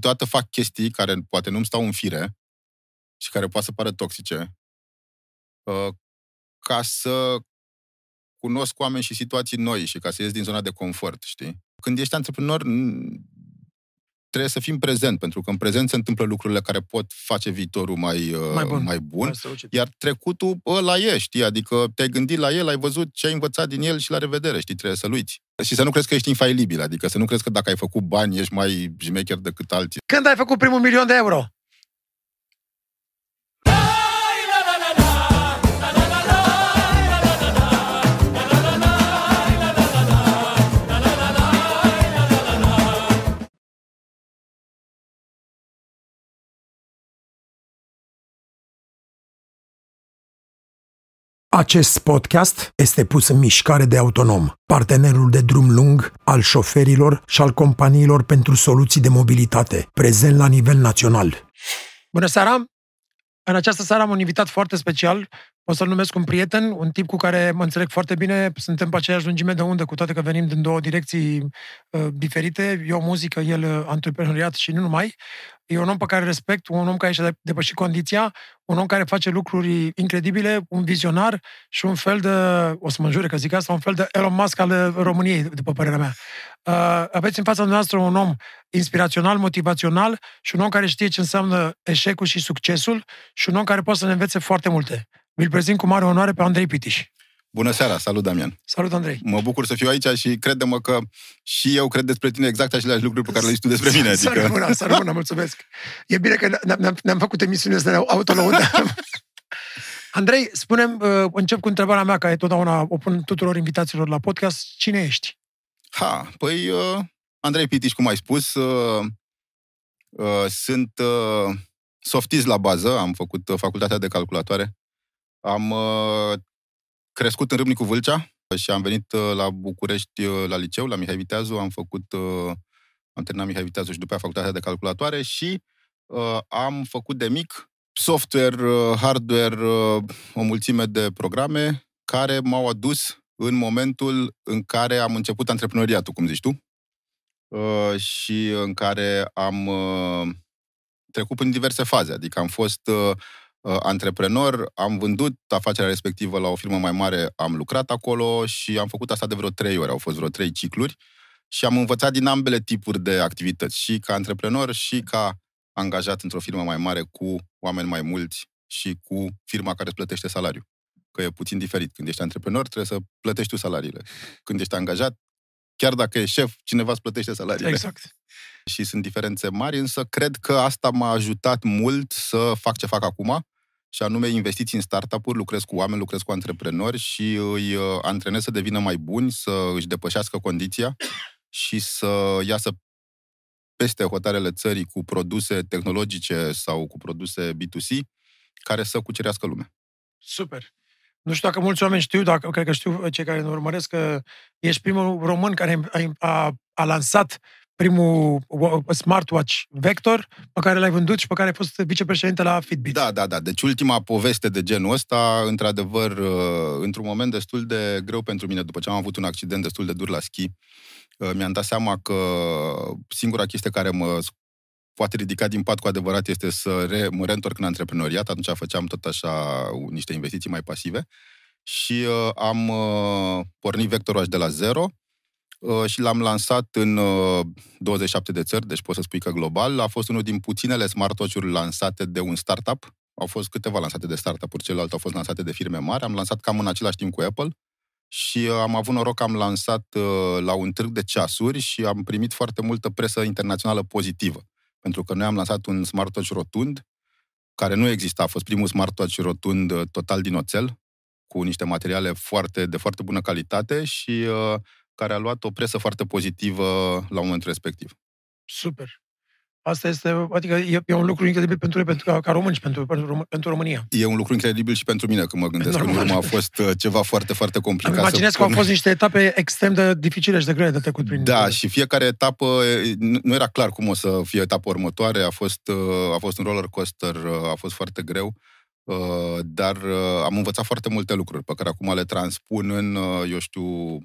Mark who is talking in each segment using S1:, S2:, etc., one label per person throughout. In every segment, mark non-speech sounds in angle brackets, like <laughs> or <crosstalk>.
S1: câteodată fac chestii care poate nu-mi stau în fire și care poate să pară toxice, uh, ca să cunosc oameni și situații noi și ca să ies din zona de confort, știi? Când ești antreprenor, trebuie să fim prezent, pentru că în prezent se întâmplă lucrurile care pot face viitorul mai, uh, mai bun, mai bun iar trecutul ăla e, știi? Adică te-ai gândit la el, ai văzut ce ai învățat din el și la revedere, știi? Trebuie să-l uiți. Și să nu crezi că ești infailibil, adică să nu crezi că dacă ai făcut bani ești mai jmecher decât alții.
S2: Când ai făcut primul milion de euro? Acest podcast este pus în mișcare de Autonom, partenerul de drum lung al șoferilor și al companiilor pentru soluții de mobilitate, prezent la nivel național. Bună seara! În această seară am un invitat foarte special, o să-l numesc un prieten, un tip cu care mă înțeleg foarte bine, suntem pe aceeași lungime de undă, cu toate că venim din două direcții uh, diferite, eu muzică, el uh, antreprenoriat și nu numai. E un om pe care respect, un om care și-a depășit condiția, un om care face lucruri incredibile, un vizionar și un fel de, o să mă înjure că zic asta, un fel de Elon Musk al României, după părerea mea. Uh, aveți în fața noastră un om inspirațional, motivațional și un om care știe ce înseamnă eșecul și succesul și un om care poate să ne învețe foarte multe. Vi-l prezint cu mare onoare pe Andrei Pitiș.
S1: Bună seara, salut Damian.
S2: Salut Andrei.
S1: Mă bucur să fiu aici și crede-mă că și eu cred despre tine exact aceleași lucruri pe care le zici tu despre mine.
S2: Adică... Să rămână, să rămână, mulțumesc. E bine că ne-am, ne-am făcut emisiunea asta de autolăudă. <laughs> Andrei, spunem, uh, încep cu întrebarea mea, care totdeauna o pun tuturor invitațiilor la podcast. Cine ești?
S1: Ha, păi, uh, Andrei Pitiș, cum ai spus, uh, uh, sunt uh, softist la bază, am făcut uh, facultatea de calculatoare, am uh, crescut în Râmnicu Vâlcea și am venit uh, la București uh, la liceu, la Mihai Viteazu, am făcut, uh, am terminat Mihai Viteazu și după aia facultatea de calculatoare și uh, am făcut de mic software, uh, hardware, uh, o mulțime de programe care m-au adus în momentul în care am început antreprenoriatul, cum zici tu, uh, și în care am uh, trecut prin diverse faze. Adică am fost uh, uh, antreprenor, am vândut afacerea respectivă la o firmă mai mare, am lucrat acolo și am făcut asta de vreo trei ori, au fost vreo trei cicluri și am învățat din ambele tipuri de activități, și ca antreprenor și ca angajat într-o firmă mai mare cu oameni mai mulți și cu firma care îți plătește salariu. Că e puțin diferit. Când ești antreprenor, trebuie să plătești tu salariile. Când ești angajat, chiar dacă e șef, cineva îți plătește salariile.
S2: Exact.
S1: Și sunt diferențe mari, însă cred că asta m-a ajutat mult să fac ce fac acum, și anume investiții în startup-uri, lucrez cu oameni, lucrez cu antreprenori și îi uh, antrenez să devină mai buni, să își depășească condiția și să iasă peste hotarele țării cu produse tehnologice sau cu produse B2C care să cucerească lumea.
S2: Super! Nu știu dacă mulți oameni știu, dacă cred că știu cei care ne urmăresc, că ești primul român care a, a, a lansat primul smartwatch Vector pe care l-ai vândut și pe care ai fost vicepreședinte la Fitbit.
S1: Da, da, da. Deci ultima poveste de genul ăsta, într-adevăr, uh, într-un moment destul de greu pentru mine, după ce am avut un accident destul de dur la schi, uh, mi-am dat seama că singura chestie care mă poate ridica din pat cu adevărat este să re, mă reîntorc în antreprenoriat. Atunci făceam tot așa niște investiții mai pasive și uh, am uh, pornit vectorul de la zero Uh, și l-am lansat în 27 uh, de țări, deci pot să spui că global. A fost unul din puținele smartwatch-uri lansate de un startup. Au fost câteva lansate de startup-uri, celelalte au fost lansate de firme mari. Am lansat cam în același timp cu Apple și uh, am avut noroc că am lansat la un târg de ceasuri și am primit foarte multă presă internațională pozitivă. Pentru că noi am lansat un smartwatch rotund, care nu exista, a fost primul smartwatch rotund total din oțel, cu niște materiale foarte, de foarte bună calitate și uh, care a luat o presă foarte pozitivă la momentul respectiv.
S2: Super. Asta este, adică e, e un lucru incredibil pentru, pentru ca, ca români și pentru, pentru, pentru România.
S1: E un lucru incredibil și pentru mine, că mă gândesc Normal. că în urmă a fost uh, ceva foarte, foarte complicat. Îmi
S2: imaginez că au fost niște etape extrem de dificile și de grele de trecut prin...
S1: Da, și fiecare etapă, nu era clar cum o să fie etapa următoare, a fost, uh, a fost un roller coaster, uh, a fost foarte greu, dar am învățat foarte multe lucruri pe care acum le transpun în, eu știu,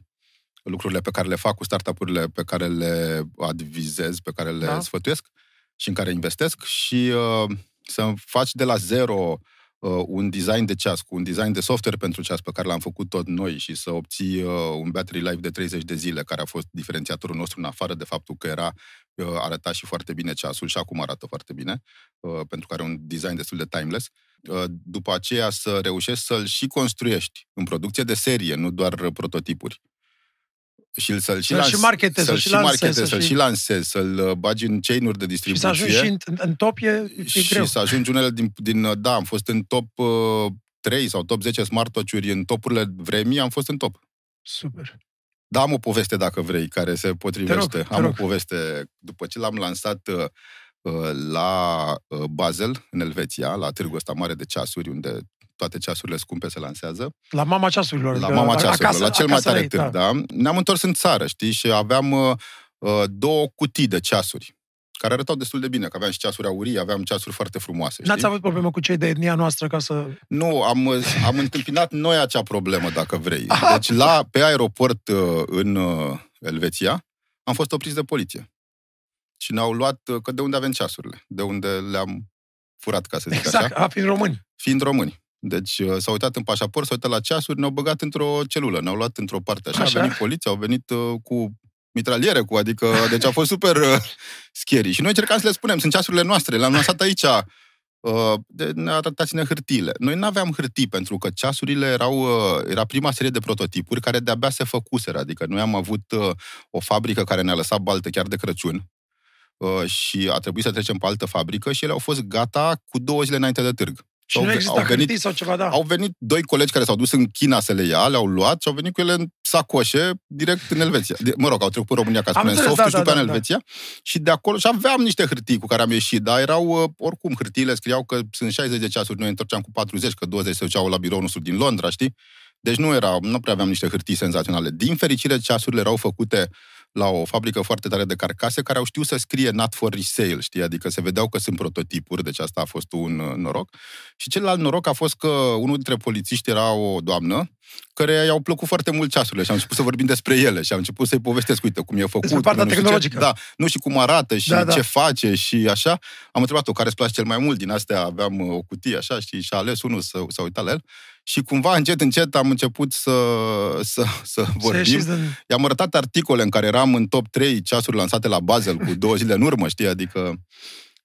S1: lucrurile pe care le fac cu startup-urile pe care le advizez, pe care le da. sfătuiesc și în care investesc și uh, să faci de la zero uh, un design de ceas, cu un design de software pentru ceas pe care l-am făcut tot noi și să obții uh, un battery life de 30 de zile, care a fost diferențiatorul nostru în afară de faptul că era uh, arăta și foarte bine ceasul și acum arată foarte bine, uh, pentru că are un design destul de timeless. Uh, după aceea să reușești să-l și construiești în producție de serie, nu doar prototipuri și să-l și,
S2: Să-l și marketezi,
S1: să-l
S2: să-l
S1: și
S2: și lansezi,
S1: marketezi,
S2: să-l
S1: să-l
S2: și-
S1: și lansezi, să-l uh, bagi în chain-uri de
S2: Și
S1: distribuție.
S2: să ajungi și în, în, în top e, e
S1: și
S2: greu.
S1: să ajungi unele din, din... Da, am fost în top uh, 3 sau top 10 smartwatch-uri, în topurile vremii am fost în top.
S2: Super.
S1: Da, am o poveste, dacă vrei, care se potrivește.
S2: Te rog, te
S1: am
S2: rog.
S1: o poveste. După ce l-am lansat uh, uh, la uh, Basel, în Elveția, la târgul ăsta mare de ceasuri, unde toate ceasurile scumpe se lansează,
S2: La mama ceasurilor.
S1: la
S2: că
S1: mama ceasurilor,
S2: acasă-
S1: la cel mai
S2: acasă
S1: tare
S2: ai,
S1: târg, da. Ne-am întors în țară, știi, și aveam uh, uh, două cutii de ceasuri, care arătau destul de bine, că aveam și ceasuri aurii, aveam ceasuri foarte frumoase, știi?
S2: N-ați avut problemă cu cei de etnia noastră ca să...
S1: Nu, am, am întâmpinat noi acea problemă, dacă vrei.
S2: Aha.
S1: Deci, la, pe aeroport uh, în uh, Elveția, am fost opriți de poliție. Și ne-au luat, uh, că de unde avem ceasurile, de unde le-am furat, ca să zic
S2: Exact,
S1: așa,
S2: a, fiind români.
S1: fiind români. Deci uh, s-au uitat în pașaport, s-au uitat la ceasuri, ne-au băgat într-o celulă, ne-au luat într-o parte așa,
S2: Așa.
S1: a venit poliția, au venit uh, cu mitraliere, cu, adică, <laughs> deci a fost super uh, scary. Și noi încercam să le spunem, sunt ceasurile noastre, le-am lansat aici, uh, de, ne arătați-ne hârtiile. Noi nu aveam hârtii, pentru că ceasurile erau, uh, era prima serie de prototipuri care de-abia se făcuseră, adică noi am avut uh, o fabrică care ne-a lăsat baltă chiar de Crăciun, uh, și a trebuit să trecem pe altă fabrică și ele au fost gata cu două zile înainte de târg.
S2: Și
S1: Au
S2: nu
S1: ve-
S2: există
S1: au venit-
S2: hârtii sau ceva, da.
S1: Au venit doi colegi care s-au dus în China să le ia, le-au luat și au venit cu ele în sacoșe direct în Elveția. De, mă rog, au trecut în România, ca să
S2: Am
S1: spunem,
S2: înțeles,
S1: soft
S2: da,
S1: și după
S2: da,
S1: aia în
S2: da,
S1: Elveția. Și de acolo, și aveam niște hârtii cu care am ieșit, dar erau, uh, oricum, hârtiile scriau că sunt 60 de ceasuri, noi întorceam cu 40, că 20 se duceau la biroul nostru din Londra, știi? Deci nu era, nu prea aveam niște hârtii senzaționale. Din fericire, ceasurile erau făcute la o fabrică foarte tare de carcase care au știut să scrie not for resale, știi? Adică se vedeau că sunt prototipuri, deci asta a fost un uh, noroc. Și celălalt noroc a fost că unul dintre polițiști era o doamnă care i-au plăcut foarte mult ceasurile și am început să vorbim despre ele și am început să-i povestesc, uite, cum e făcut.
S2: Despre partea
S1: cum nu știu
S2: tehnologică.
S1: Ce, da, nu și cum arată și
S2: Da,
S1: da,
S2: da.
S1: ce face și așa. Am întrebat-o care îți place cel mai mult din astea, aveam uh, o cutie așa, știi, și a ales unul să s-a uitat la el. Și cumva, încet, încet, am început să, să, să
S2: Să
S1: vorbim.
S2: ieșiți din...
S1: I-am arătat articole în care eram în top 3 ceasuri lansate la Basel cu două zile în urmă, știi, adică...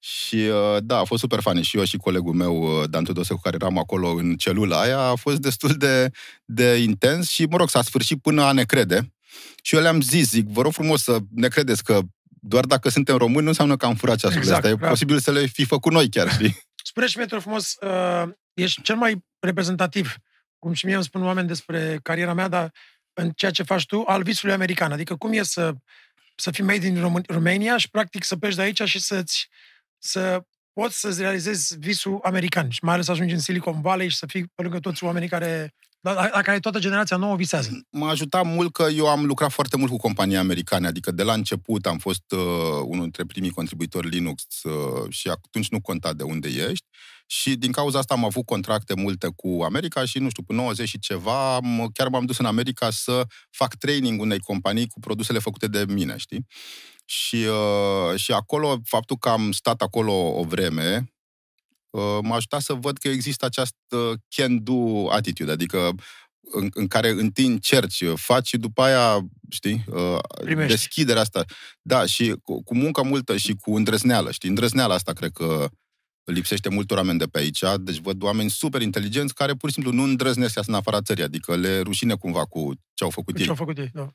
S1: Și uh, da, a fost super funny. Și eu și colegul meu, uh, Dan Tudose, cu care eram acolo în celula aia, a fost destul de, de intens și, mă rog, s-a sfârșit până a ne crede. Și eu le-am zis, zic, vă rog frumos să ne credeți că doar dacă suntem români nu înseamnă că am furat ceasurile
S2: Exact,
S1: astea. E
S2: da.
S1: posibil să le fi făcut noi chiar, știi?
S2: Spune-și mie, te rog frumos, uh, ești cel mai reprezentativ, cum și mie îmi spun oameni despre cariera mea, dar în ceea ce faci tu, al visului american. Adică cum e să, să fii made in Rom- Romania și practic să pleci de aici și să-ți, să poți să-ți realizezi visul american și mai ales să ajungi în Silicon Valley și să fii pe lângă toți oamenii care, la, la la care toată generația nouă visează.
S1: m-a ajutat mult că eu am lucrat foarte mult cu companii americane, adică de la început am fost uh, unul dintre primii contribuitori Linux uh, și atunci nu conta de unde ești și din cauza asta am avut contracte multe cu America și, nu știu, până 90 și ceva, am, chiar m-am dus în America să fac training unei companii cu produsele făcute de mine, știi? Și, uh, și acolo, faptul că am stat acolo o vreme, uh, m-a ajutat să văd că există această can-do attitude, adică în, în care întâi încerci, faci și după aia, știi, uh,
S2: Primești.
S1: deschiderea asta. Da, și cu, cu muncă multă și cu îndrăzneală, știi, îndrăzneala asta cred că lipsește multor oameni de pe aici, deci văd oameni super inteligenți care pur și simplu nu îndrăznesc să iasă în afara țării, adică le rușine cumva cu ce au făcut
S2: Ce
S1: ei.
S2: au făcut ei? Da.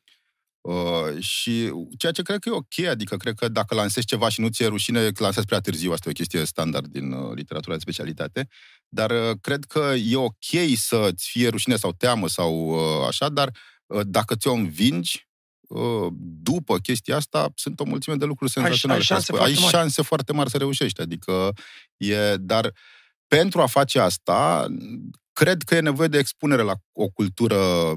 S1: Uh, și ceea ce cred că e ok, adică cred că dacă lansezi ceva și nu ți-e rușine, că lansezi prea târziu, asta e o chestie standard din uh, literatura de specialitate, dar uh, cred că e ok să-ți fie rușine sau teamă sau uh, așa, dar uh, dacă ți-o învingi, uh, după chestia asta, sunt o mulțime de lucruri
S2: Ai-
S1: senzaționale.
S2: ai șanse
S1: Ai
S2: foarte mari.
S1: șanse foarte mari să reușești, adică e, dar pentru a face asta, cred că e nevoie de expunere la o cultură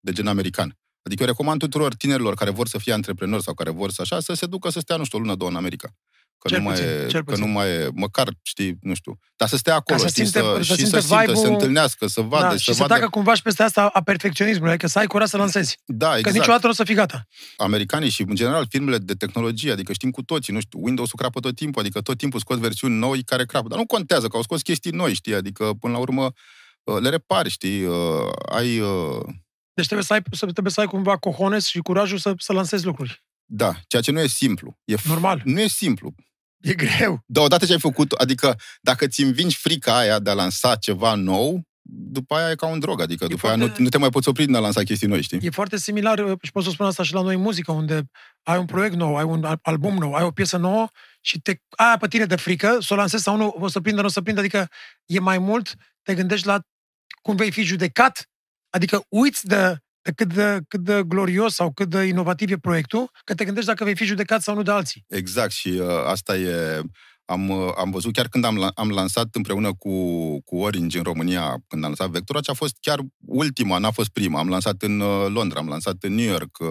S1: de gen american. Adică eu recomand tuturor tinerilor care vor să fie antreprenori sau care vor să așa, să se ducă să stea, nu știu, o lună, două în America. Că
S2: Cel
S1: nu mai
S2: puțin,
S1: e,
S2: cel
S1: că
S2: puțin.
S1: nu mai e, măcar, știi, nu știu. Dar să stea acolo,
S2: să
S1: știi,
S2: simte-
S1: să,
S2: să
S1: și
S2: simte
S1: să simtă, să se
S2: vibe-ul-
S1: întâlnească, să vadă,
S2: da,
S1: și
S2: și
S1: să
S2: să
S1: vadă.
S2: tacă cumva și peste asta a perfecționismului, adică să ai curaj să lansezi.
S1: Da,
S2: Că
S1: exact.
S2: niciodată nu o să fii gata.
S1: americanii și, în general, filmele de tehnologie, adică știm cu toții, nu știu, Windows-ul crapă tot timpul, adică tot timpul scot versiuni noi care crapă. Dar nu contează, că au scos chestii noi, știi, adică, până la urmă, uh, le repari, știi, uh, ai... uh,
S2: Deci trebuie să ai, să- trebuie să ai cumva cojones și curajul să, să lansezi lucruri.
S1: Da, ceea ce nu e simplu. E f-
S2: Normal.
S1: Nu e simplu.
S2: E greu.
S1: Dar odată ce ai făcut, adică dacă ți învingi frica aia de a lansa ceva nou, după aia e ca un drog, adică
S2: E
S1: după aia
S2: foarte-
S1: nu, nu te mai poți opri din a lansa chestii noi, știi?
S2: E foarte similar uh, și pot să spun asta și la noi în muzică, unde ai un proiect nou, ai un al- album nou, ai o piesă nouă și te aia pe tine de frică, să o lansezi sau nu, o să prindă, nu o să prindă, adică e mai mult, te gândești la cum vei fi judecat, adică uiți de, de, cât, de cât de glorios sau cât de inovativ e proiectul, că te gândești dacă vei fi judecat sau nu de alții.
S1: Exact, și uh, asta e... Am, uh, am văzut chiar când am, la- am lansat împreună cu, cu Orange în România, când am lansat Vectora, ce a fost chiar ultima, n-a fost prima. Am lansat în uh, Londra, am lansat în New York uh,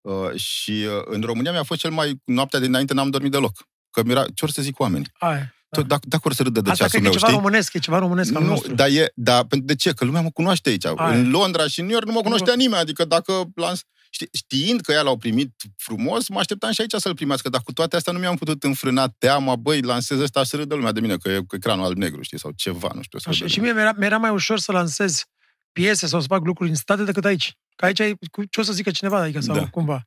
S1: uh, și uh, în România mi-a fost cel mai... Noaptea dinainte n-am dormit deloc. Că mi-era... Ce or să zic oamenii?
S2: Aia.
S1: Da. Dacă, dacă or să râdă de
S2: Asta
S1: ceasul
S2: cred că
S1: meu,
S2: e ceva
S1: știi?
S2: românesc, e ceva românesc al
S1: Nu,
S2: nostru.
S1: dar e, da, pentru de ce? Că lumea mă cunoaște aici.
S2: Aia.
S1: În Londra și în New York nu mă cunoștea nimeni. Adică dacă lans... Ști, știind că ea l-au primit frumos, mă așteptam și aici să-l primească. Dar cu toate astea nu mi-am putut înfrâna teama, băi, lansez ăsta să râdă lumea de mine, că e cu ecranul alb-negru, știi, sau ceva, nu știu. Să
S2: Așa,
S1: râdă
S2: și
S1: lumea.
S2: mie mi-era, mi-era mai ușor să lansez piese sau să fac lucruri în state decât aici. Că aici ai, cu- ce o să zică cineva, adică, sau
S1: Da.
S2: cumva.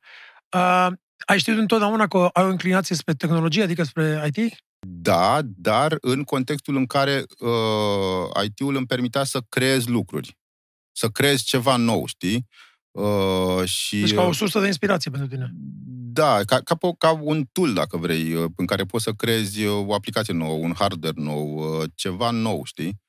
S2: Uh, ai știut întotdeauna că ai o inclinație spre tehnologie, adică spre IT?
S1: Da, dar în contextul în care uh, IT-ul îmi permitea să creez lucruri. Să creez ceva nou, știi? Uh, și,
S2: Deci ca o sursă de inspirație pentru tine.
S1: Da, ca, ca, pe- ca un tool, dacă vrei, uh, în care poți să creezi uh, o aplicație nouă, un hardware nou, uh, ceva nou, știi?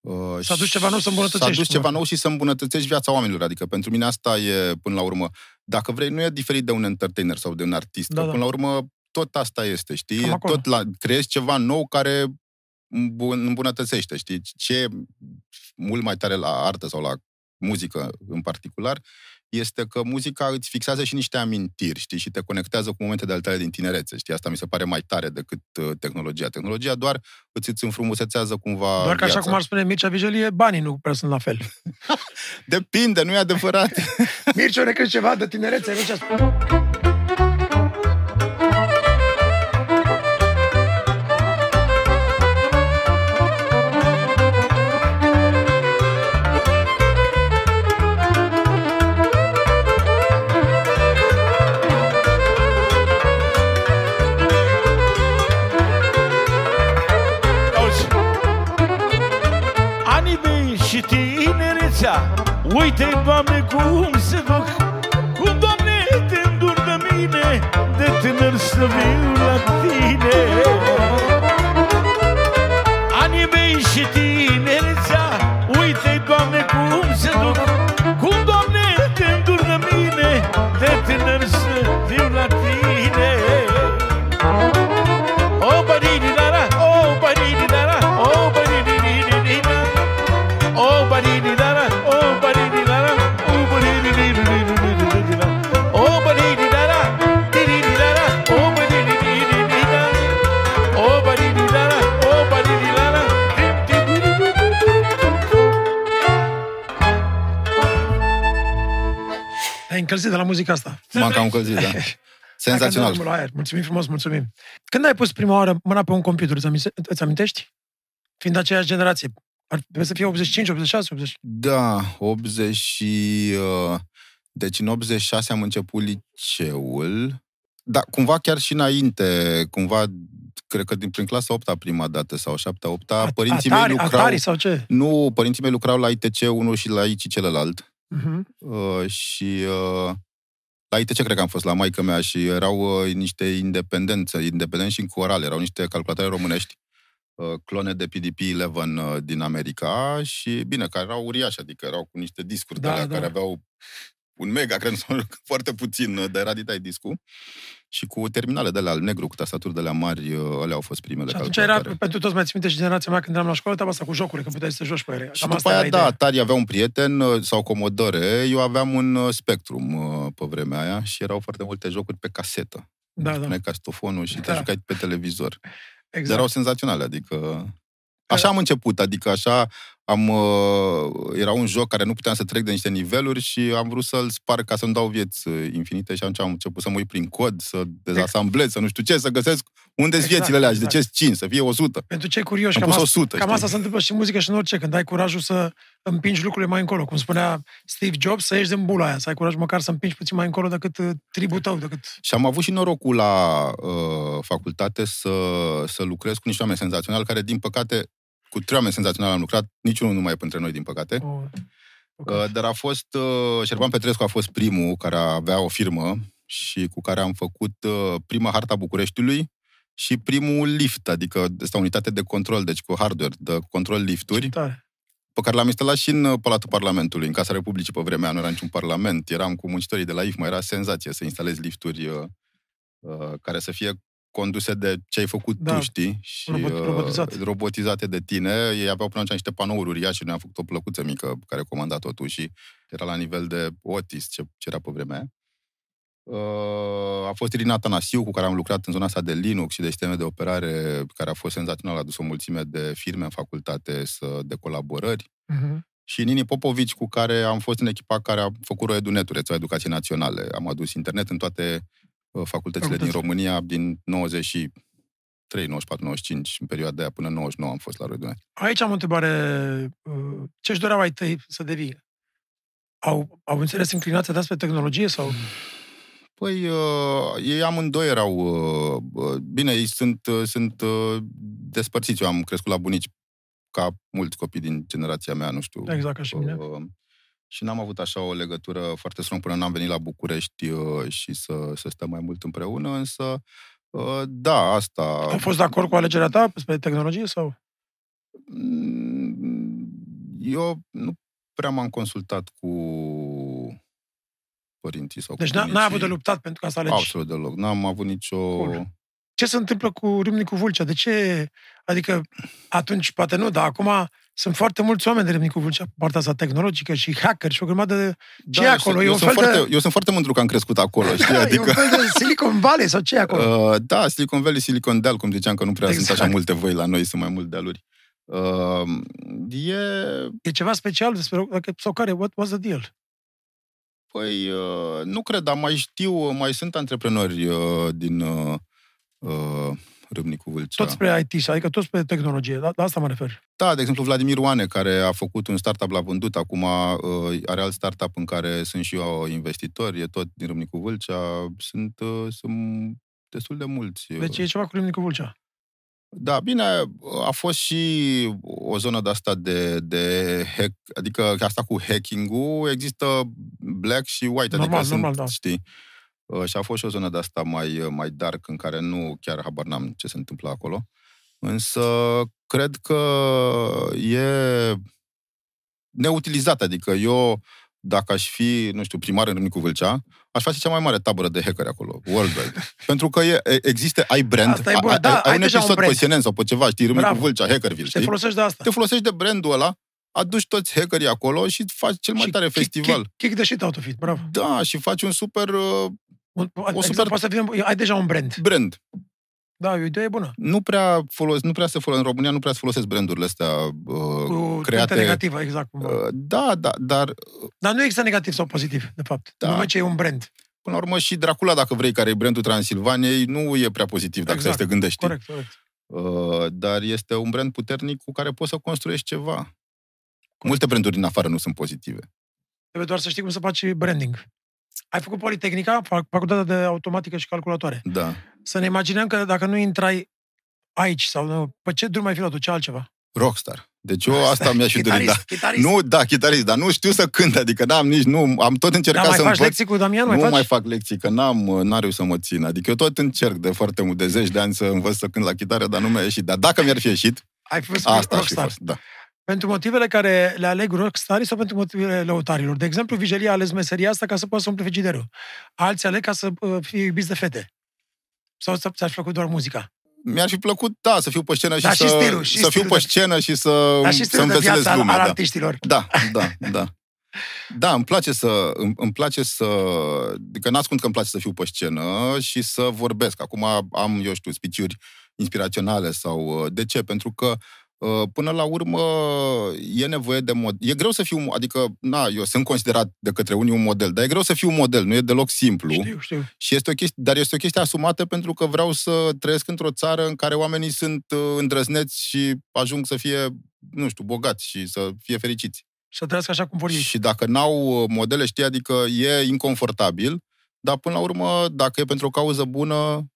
S1: Uh,
S2: Să aduci
S1: și-
S2: ceva nou să îmbunătățești,
S1: Să aduci
S2: cumva.
S1: ceva nou și să îmbunătățești viața oamenilor. Adică pentru mine asta e, până la urmă, dacă vrei, nu e diferit de un entertainer sau de un artist.
S2: Da,
S1: că
S2: da.
S1: până la urmă, tot asta este, știi?
S2: Cam acolo.
S1: Tot la, creezi ceva nou care îmbun- îmbunătățește, știi? Ce e mult mai tare la artă sau la muzică în particular, este că muzica îți fixează și niște amintiri, știi, și te conectează cu momentele ale tale din tinerețe, știi? Asta mi se pare mai tare decât uh, tehnologia. Tehnologia doar îți, îți înfrumusețează cumva
S2: Doar că așa
S1: viața.
S2: cum ar spune Mircea Vigelie, banii nu prea sunt la fel. <laughs>
S1: Depinde, nu e adevărat. <laughs>
S2: Mircea ne crezi ceva de tinerețe, nu ce
S3: Uite, Doamne, cum se duc Cum, Doamne, te îndur de mine De tânăr să
S2: muzica asta.
S1: M-am cam încălzit, da. <laughs> Senzațional.
S2: Hai că dăm la aer. Mulțumim frumos, mulțumim. Când ai pus prima oară mâna pe un computer, îți, aminte- îți amintești? Fiind aceeași generație. Ar trebui să fie 85, 86, 80.
S1: Da, 80 și... uh, Deci în 86 am început liceul. Da, cumva chiar și înainte, cumva, cred că din prin clasa 8 prima dată sau 7 8 părinții
S2: Atari,
S1: mei lucrau...
S2: Atari sau ce?
S1: Nu, părinții mei lucrau la ITC unul și la ICI celălalt.
S2: Uh-huh.
S1: Uh, și uh, la ITC cred că am fost la maică mea și erau uh, niște independențe, independenți și în coral, erau niște calculatoare românești, uh, clone de PDP-11 uh, din America și, bine, care erau uriași, adică erau cu niște discuri
S2: Da,
S1: de alea
S2: da.
S1: care aveau un mega, <laughs> cred, sau foarte puțin uh, de raditai discul și cu terminale de alea al negru, cu tastaturi de alea mari, uh, alea au fost primele
S2: Și atunci
S1: calculatoare.
S2: era, pentru toți mai țin minte și generația mea când eram la școală, treaba asta cu jocurile, că puteai să joci pe ele.
S1: Și
S2: Cam
S1: după
S2: asta
S1: aia,
S2: era
S1: da,
S2: ideea.
S1: Atari avea un prieten uh, sau Commodore, eu aveam un uh, Spectrum uh, pe vremea aia și erau foarte multe jocuri pe casetă.
S2: Da, da.
S1: puneai castofonul și te
S2: Da.
S1: jucai pe televizor.
S2: Exact.
S1: Erau senzaționale, adică... Așa am început, adică așa am... Uh, era un joc care nu puteam să trec de niște niveluri și am vrut să-l sparg ca să-mi dau vieți uh, infinite și atunci am început să mă uit prin cod, să dezasamblez, să nu știu ce, să găsesc unde sunt
S2: Exact,
S1: viețile alea și de
S2: exact.
S1: ce 5, să fie 100.
S2: Pentru cei curioși,
S1: Am
S2: cam,
S1: pus
S2: asta,
S1: 100,
S2: cam
S1: știi?
S2: asta se întâmplă și în muzică și în orice, când ai curajul să împingi lucrurile mai încolo. Cum spunea Steve Jobs, să ieși din bula aia, să ai curaj măcar să împingi puțin mai încolo decât uh, tribul tău, decât...
S1: Și am avut și norocul la uh, facultate să, să lucrez cu niște oameni senzaționali, care, din păcate, cu trei oameni senzaționali am lucrat, niciunul nu mai e între noi, din păcate.
S2: O,
S1: Uh, dar a fost, uh, Șerban Petrescu a fost primul care avea o firmă și cu care am făcut uh, prima harta Bucureștiului și primul lift, adică asta unitate de control, deci cu hardware, de control lifturi,
S2: tare.
S1: pe care l-am instalat și în uh, Palatul Parlamentului, în Casa Republicii pe vremea, nu era niciun parlament, eram cu muncitorii de la IFMA, era senzație să instalezi lifturi uh, uh, care să fie conduse de ce ai făcut
S2: Da,
S1: tu, știi? Și,
S2: robot-
S1: uh,
S2: robotizat.
S1: robotizate de tine. Ei aveau până atunci niște panouri uriașe, ne-am făcut o plăcuță mică pe care comanda totul și era la nivel de Otis, ce, ce era pe vremea aia. Uh, a fost Irina Tanasiu, cu care am lucrat în zona asta de Linux și de sisteme de operare, care a fost senzațional, a dus o mulțime de firme în facultate, să, de colaborări.
S2: Mhm.
S1: Și Nini Popovici, cu care am fost în echipa care a făcut Roedunetul, rețeaua educației naționale. Am adus internet în toate uh, facultățile din
S2: Facultăți.
S1: România din 93, 94, 95, în perioada aia până în 99 am fost la Roedunet.
S2: Aici am o întrebare. uh, Ce-și doreau ai tăi să devii? Au, au înțeles inclinația ta spre tehnologie sau...
S1: Păi, uh, ei amândoi erau... Uh, uh, bine, ei sunt, uh, sunt uh, despărțiți. Eu am crescut la bunici ca mulți copii din generația mea, nu știu.
S2: Exact ca și mine.
S1: Uh, și n-am avut așa o legătură foarte strong până n-am venit la București uh, și să, să stăm mai mult împreună, însă, uh, da, asta...
S2: Au fost de acord cu alegerea ta spre tehnologie sau...
S1: Mm, Eu nu prea m-am consultat cu părinții sau
S2: Deci
S1: cu
S2: n- n-ai
S1: bunicii.
S2: avut de luptat pentru ca să alegi.
S1: Absolut deloc. N-am avut nicio...
S2: Cool. Ce se întâmplă cu Râmnicu Vâlcea? De ce? Adică atunci poate nu, dar acum sunt foarte mulți oameni de Râmnicu Vâlcea pe partea asta tehnologică și hacker și o grămadă de... Ce e
S1: eu
S2: acolo?
S1: sunt-
S2: E
S1: eu
S2: un
S1: sunt
S2: fel de-
S1: foarte, Eu sunt foarte mândru că am crescut acolo, știi? <laughs>
S2: E un
S1: Adică...
S2: fel de Silicon Valley sau ce e acolo?
S1: Uh, da, Silicon Valley, Silicon Deal, cum ziceam că nu prea
S2: Exact.
S1: sunt așa multe voi la noi, sunt mai mult dealuri. Uh, e,
S2: E ceva special despre... dacă- Sau care? What was the deal?
S1: păi, uh, nu cred, dar mai știu, mai sunt antreprenori uh, din uh, uh, Râmnicu Vâlcea.
S2: Tot spre IT, adică tot spre tehnologie. La, la asta mă refer.
S1: Da, de exemplu, Vladimir Oane, care a făcut un startup la vândut, acum uh, are alt startup în care sunt și eu investitor, e tot din Râmnicu Vâlcea, sunt, uh, sunt destul de mulți. uh,
S2: Deci e ceva cu Râmnicu Vâlcea.
S1: Da, bine, a fost și o zonă de asta de, de hack, adică asta cu hacking-ul, există black și white,
S2: Normal,
S1: adică
S2: normal,
S1: sunt,
S2: da.
S1: știi, Uh, și a fost și o zonă de asta mai, mai dark, în care nu chiar habar n-am ce se întâmplă acolo. Însă, cred că e neutilizat, adică eu, dacă aș fi, nu știu, primar în Râmnicu Vâlcea, aș face cea mai mare tabără de hackeri acolo, worldwide. <laughs> Pentru că e, e- există, ai brand,
S2: Asta e bun,
S1: ai,
S2: da,
S1: ai,
S2: ai
S1: un
S2: deja un
S1: episod
S2: brand.
S1: pe CNN sau pe ceva, știi, Râmnicu
S2: Bravo.
S1: Vâlcea, Hackerville,
S2: Și te
S1: știi?
S2: folosești de asta.
S1: Te foloseești de brandul ăla, aduci toți hackerii acolo și faci cel mai
S2: Și
S1: tare
S2: kick-
S1: festival.
S2: Kick, kick the shit out of it, bravo.
S1: Da, și faci un super uh,
S2: Un, o
S1: super-
S2: Poate să fie, ai deja un brand.
S1: brand.
S2: Da, e o idee bună.
S1: Nu prea, folos, nu prea se folosesc, în România nu prea se folosesc brandurile astea uh,
S2: Cu
S1: create.
S2: create... negativă, exact. Cum
S1: Uh, da, da, dar
S2: Dar nu există negativ sau pozitiv, de fapt.
S1: Da.
S2: Da. Numai ce e un brand.
S1: până la urmă și Dracula, dacă vrei, care e brandul Transilvaniei, nu e prea pozitiv dacă
S2: Exact.
S1: exact. să te gândești.
S2: Corect, corect.
S1: Uh, dar este un brand puternic cu care poți să construiești ceva. Multe branduri din afară nu sunt pozitive.
S2: Trebuie doar să știi cum să faci branding. Ai făcut Politehnica, fac- facultatea de automatică și calculatoare.
S1: Da.
S2: Să ne imaginăm că dacă nu intrai aici sau nu, pe ce drum ai fi luat tu, ce altceva?
S1: Rockstar. Deci eu asta mi-aș fi dorit. Da.
S2: Chitarist, chitarist.
S1: Nu, da, chitarist, dar nu știu să cânt, adică n-am nici, nu, am tot încercat
S2: Dar mai
S1: să
S2: faci
S1: învăț.
S2: lecții cu Damian? Mai
S1: nu
S2: faci?
S1: mai fac lecții, că n-am, n-am reușit să mă țin. Adică eu tot încerc de foarte mult, de zeci de ani să învăț să cânt la chitară, dar nu mi-a ieșit. Dar dacă mi-ar fi ieșit,
S2: Ai fost
S1: asta aș fi
S2: rockstar.
S1: fost. Da.
S2: Pentru motivele care le aleg rockstarii sau pentru motivele lăutarilor? De exemplu, Vigelia a ales meseria asta ca să poată să umple frigiderul. Alții aleg ca să uh, fie iubiți de fete. Sau să- ți-aș plăcut doar muzica.
S1: Mi-ar fi plăcut, da, să fiu pe scenă și,
S2: Da, și
S1: să,
S2: stilul, și
S1: să fiu
S2: stilul
S1: pe
S2: de-
S1: scenă și să,
S2: Dar și
S1: să
S2: stilul de
S1: învețelesc
S2: viață al,
S1: lumea.
S2: al
S1: da.
S2: artiștilor.
S1: da, <laughs> da, da. Da, îmi place să... Îmi, îmi place să... Adică n-ascund că îmi place să fiu pe scenă și să vorbesc. Acum am, eu știu, spiciuri inspiraționale sau... De ce? Pentru că Uh, până la urmă, e nevoie de mod. E greu să fiu, adică, na, eu sunt considerat de către unii un model, dar e greu să fiu un model, nu e deloc simplu.
S2: Știu, știu.
S1: Și este o chestie, dar este o chestie asumată pentru că vreau să trăiesc într-o țară în care oamenii sunt uh, îndrăzneți și ajung să fie, nu știu, bogați și să fie fericiți.
S2: Să trăiască așa cum vor ei.
S1: Și dacă n-au uh, modele, știi, adică e inconfortabil, dar până la urmă, dacă e pentru o cauză bună,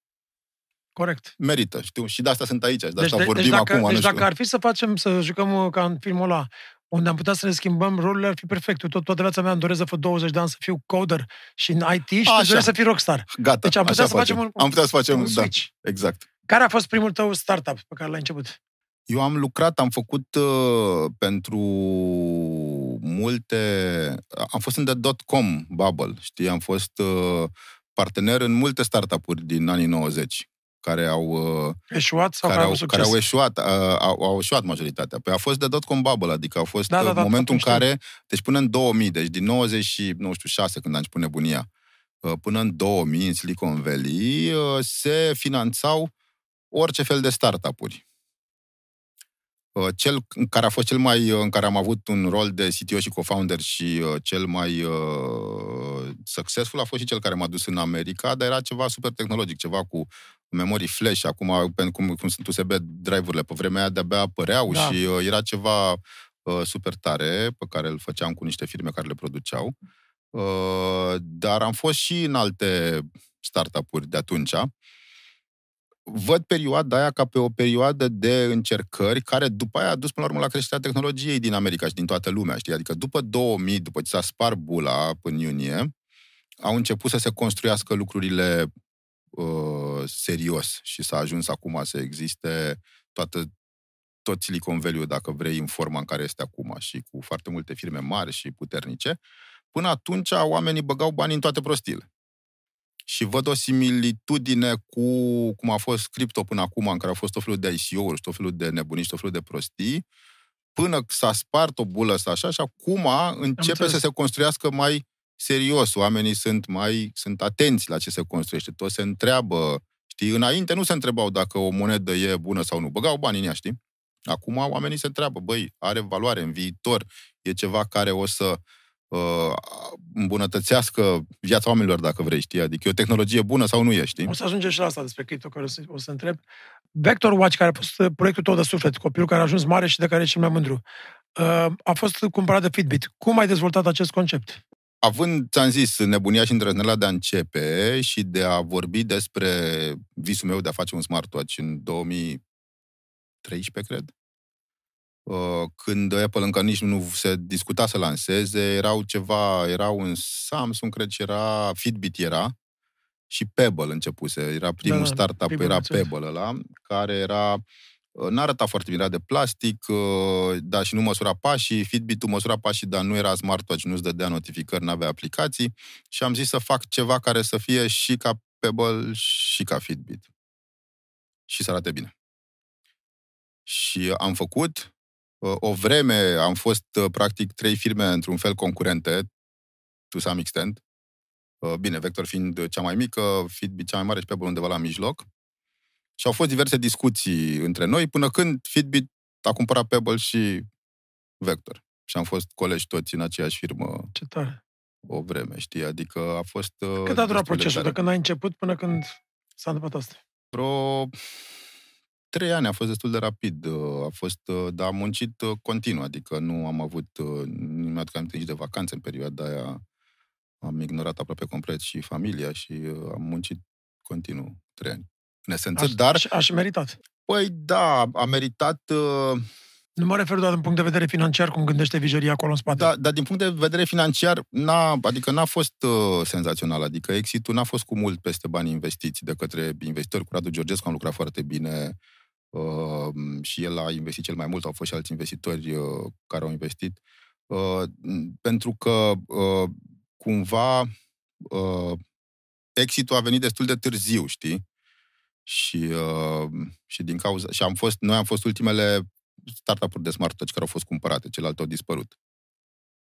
S2: Corect.
S1: merită, știu. Și de asta sunt aici, de
S2: Deci,
S1: asta
S2: de,
S1: vorbim
S2: deci, dacă,
S1: acum,
S2: deci
S1: nu știu.
S2: dacă ar fi să facem, să jucăm uh, ca în filmul ăla, unde am putea să ne schimbăm rolurile, ar fi perfect. Eu tot, toată viața mea îmi doresc să fac 20 de ani să fiu coder și în IT și
S1: Așa.
S2: tu doresc să fii rockstar.
S1: Gata,
S2: Deci am putea
S1: așa
S2: să facem un,
S1: Am putea să facem,
S2: un
S1: da,
S2: switch.
S1: exact.
S2: Care a fost primul tău startup pe care l-ai început?
S1: Eu am lucrat, am făcut uh, pentru multe... Am fost în the dot-com bubble, știi? Am fost uh, partener în multe startup-uri din anii 90 care au, uh,
S2: Eșuat sau
S1: care
S2: care
S1: au,
S2: au succes?
S1: care au eșuat, uh, au, au eșuat majoritatea. Păi a fost de dot-com bubble, adică a fost
S2: Da,
S1: da,
S2: da,
S1: da,
S2: da,
S1: momentul în
S2: atunci
S1: care, deci până în 2000, deci din 90 și, nu știu, 6, când a început nebunia, uh, până în 2000, în Silicon Valley, uh, se finanțau orice fel de startup-uri. Uh, Cel în care a fost cel mai, uh, în care am avut un rol de CTO și co-founder și uh, cel mai uh, successful a fost și cel care m-a dus în America, dar era ceva super tehnologic, ceva cu memorii flash, acum pentru cum, cum sunt USB drive-urile, pe vremea aia de-abia apăreau
S2: Da.
S1: și uh, era ceva uh, super tare pe care îl făceam cu niște firme care le produceau. Uh, dar am fost și în alte startup-uri de atunci. Văd perioada aia ca pe o perioadă de încercări care după aia a dus până la urmă la creșterea tehnologiei din America și din toată lumea, știi? Adică după 2000, după ce s-a spart bula în iunie, au început să se construiască lucrurile uh, serios și s-a ajuns acum să existe toată tot Silicon Valley, dacă vrei, în forma în care este acum și cu foarte multe firme mari și puternice. Până atunci, oamenii băgau bani în toate prostiile. Și văd o similitudine cu cum a fost cripto până acum, în care a fost tot felul de ICO-uri, tot felul de nebunii și tot felul de prostii, până s-a spart o bulă asta așa și acum începe
S2: înțeles.
S1: să se construiască mai serios. Oamenii sunt mai sunt atenți la ce se construiește. Toți se întreabă, știi, înainte nu se întrebau dacă o monedă e bună sau nu. Băgau bani în ea, știi? Acum oamenii se întreabă, băi, are valoare în viitor, e ceva care o să uh, îmbunătățească viața oamenilor, dacă vrei, știi? Adică e o tehnologie bună sau nu e, știi?
S2: O să ajungem și la asta despre cripto, care o să, o să întreb. Vector Watch, care a fost uh, proiectul tău de suflet, copilul care a ajuns mare și de care ești cel mai mândru, uh, a fost cumpărat de Fitbit. Cum ai dezvoltat acest concept?
S1: Având, ți-am zis, nebunia și îndrăzneala de a începe și de a vorbi despre visul meu de a face un smartwatch în 2013, cred, uh, când Apple încă nici nu se discuta să lanseze, erau ceva, era un Samsung, cred și era, Fitbit era, și Pebble începuse. Era primul
S2: Da, da,
S1: startup,
S2: primul
S1: era
S2: înțeles.
S1: Pebble ăla, care era uh, n-arăta foarte bine, era de plastic, uh, da, și nu măsura pașii, Fitbit-ul măsura pașii, dar nu era smartwatch, nu-ți dădea notificări, n-avea aplicații și am zis să fac ceva care să fie și ca Pebble și ca Fitbit. Și să arate bine. Și am făcut, uh, o vreme am fost uh, practic trei firme într-un fel concurente, to some extent, Uh, Bine, Vector fiind cea mai mică, Fitbit cea mai mare și Pebble undeva la mijloc. Și au fost diverse discuții între noi, până când Fitbit a cumpărat Pebble și Vector. Și am fost colegi toți în aceeași firmă
S2: Ce tare.
S1: o vreme, știi? Adică a fost... uh,
S2: Cât a durat
S1: destul de
S2: procesul?
S1: tare.
S2: De când ai început până când s-a întâmplat asta?
S1: Vreo trei ani a fost destul de rapid. uh, A fost, uh, dar am muncit uh, continuu, adică nu am avut, uh, nu mi-aduc aminte nici de vacanțe în perioada aia. Am ignorat aproape complet și familia și uh, am muncit continuu trei ani. În esență,
S2: Aș,
S1: dar,
S2: aș, aș meritat.
S1: păi da, a meritat, uh,
S2: Nu mă refer doar din punct de vedere financiar, cum gândește vijeria acolo în spate.
S1: da, dar din punct de vedere financiar, n-a, adică n-a fost uh, senzațional, adică exitul n-a fost cu mult peste banii investiți de către investitori. Cu Radu Georgescu am lucrat foarte bine uh, și el a investit cel mai mult, au fost și alți investitori uh, care au investit, uh, pentru că uh, cumva uh, exitul a venit destul de târziu, știi? Și, uh, și din cauza... Și am fost, noi am fost ultimele startup-uri de smart touch care au fost cumpărate, celelalte au dispărut.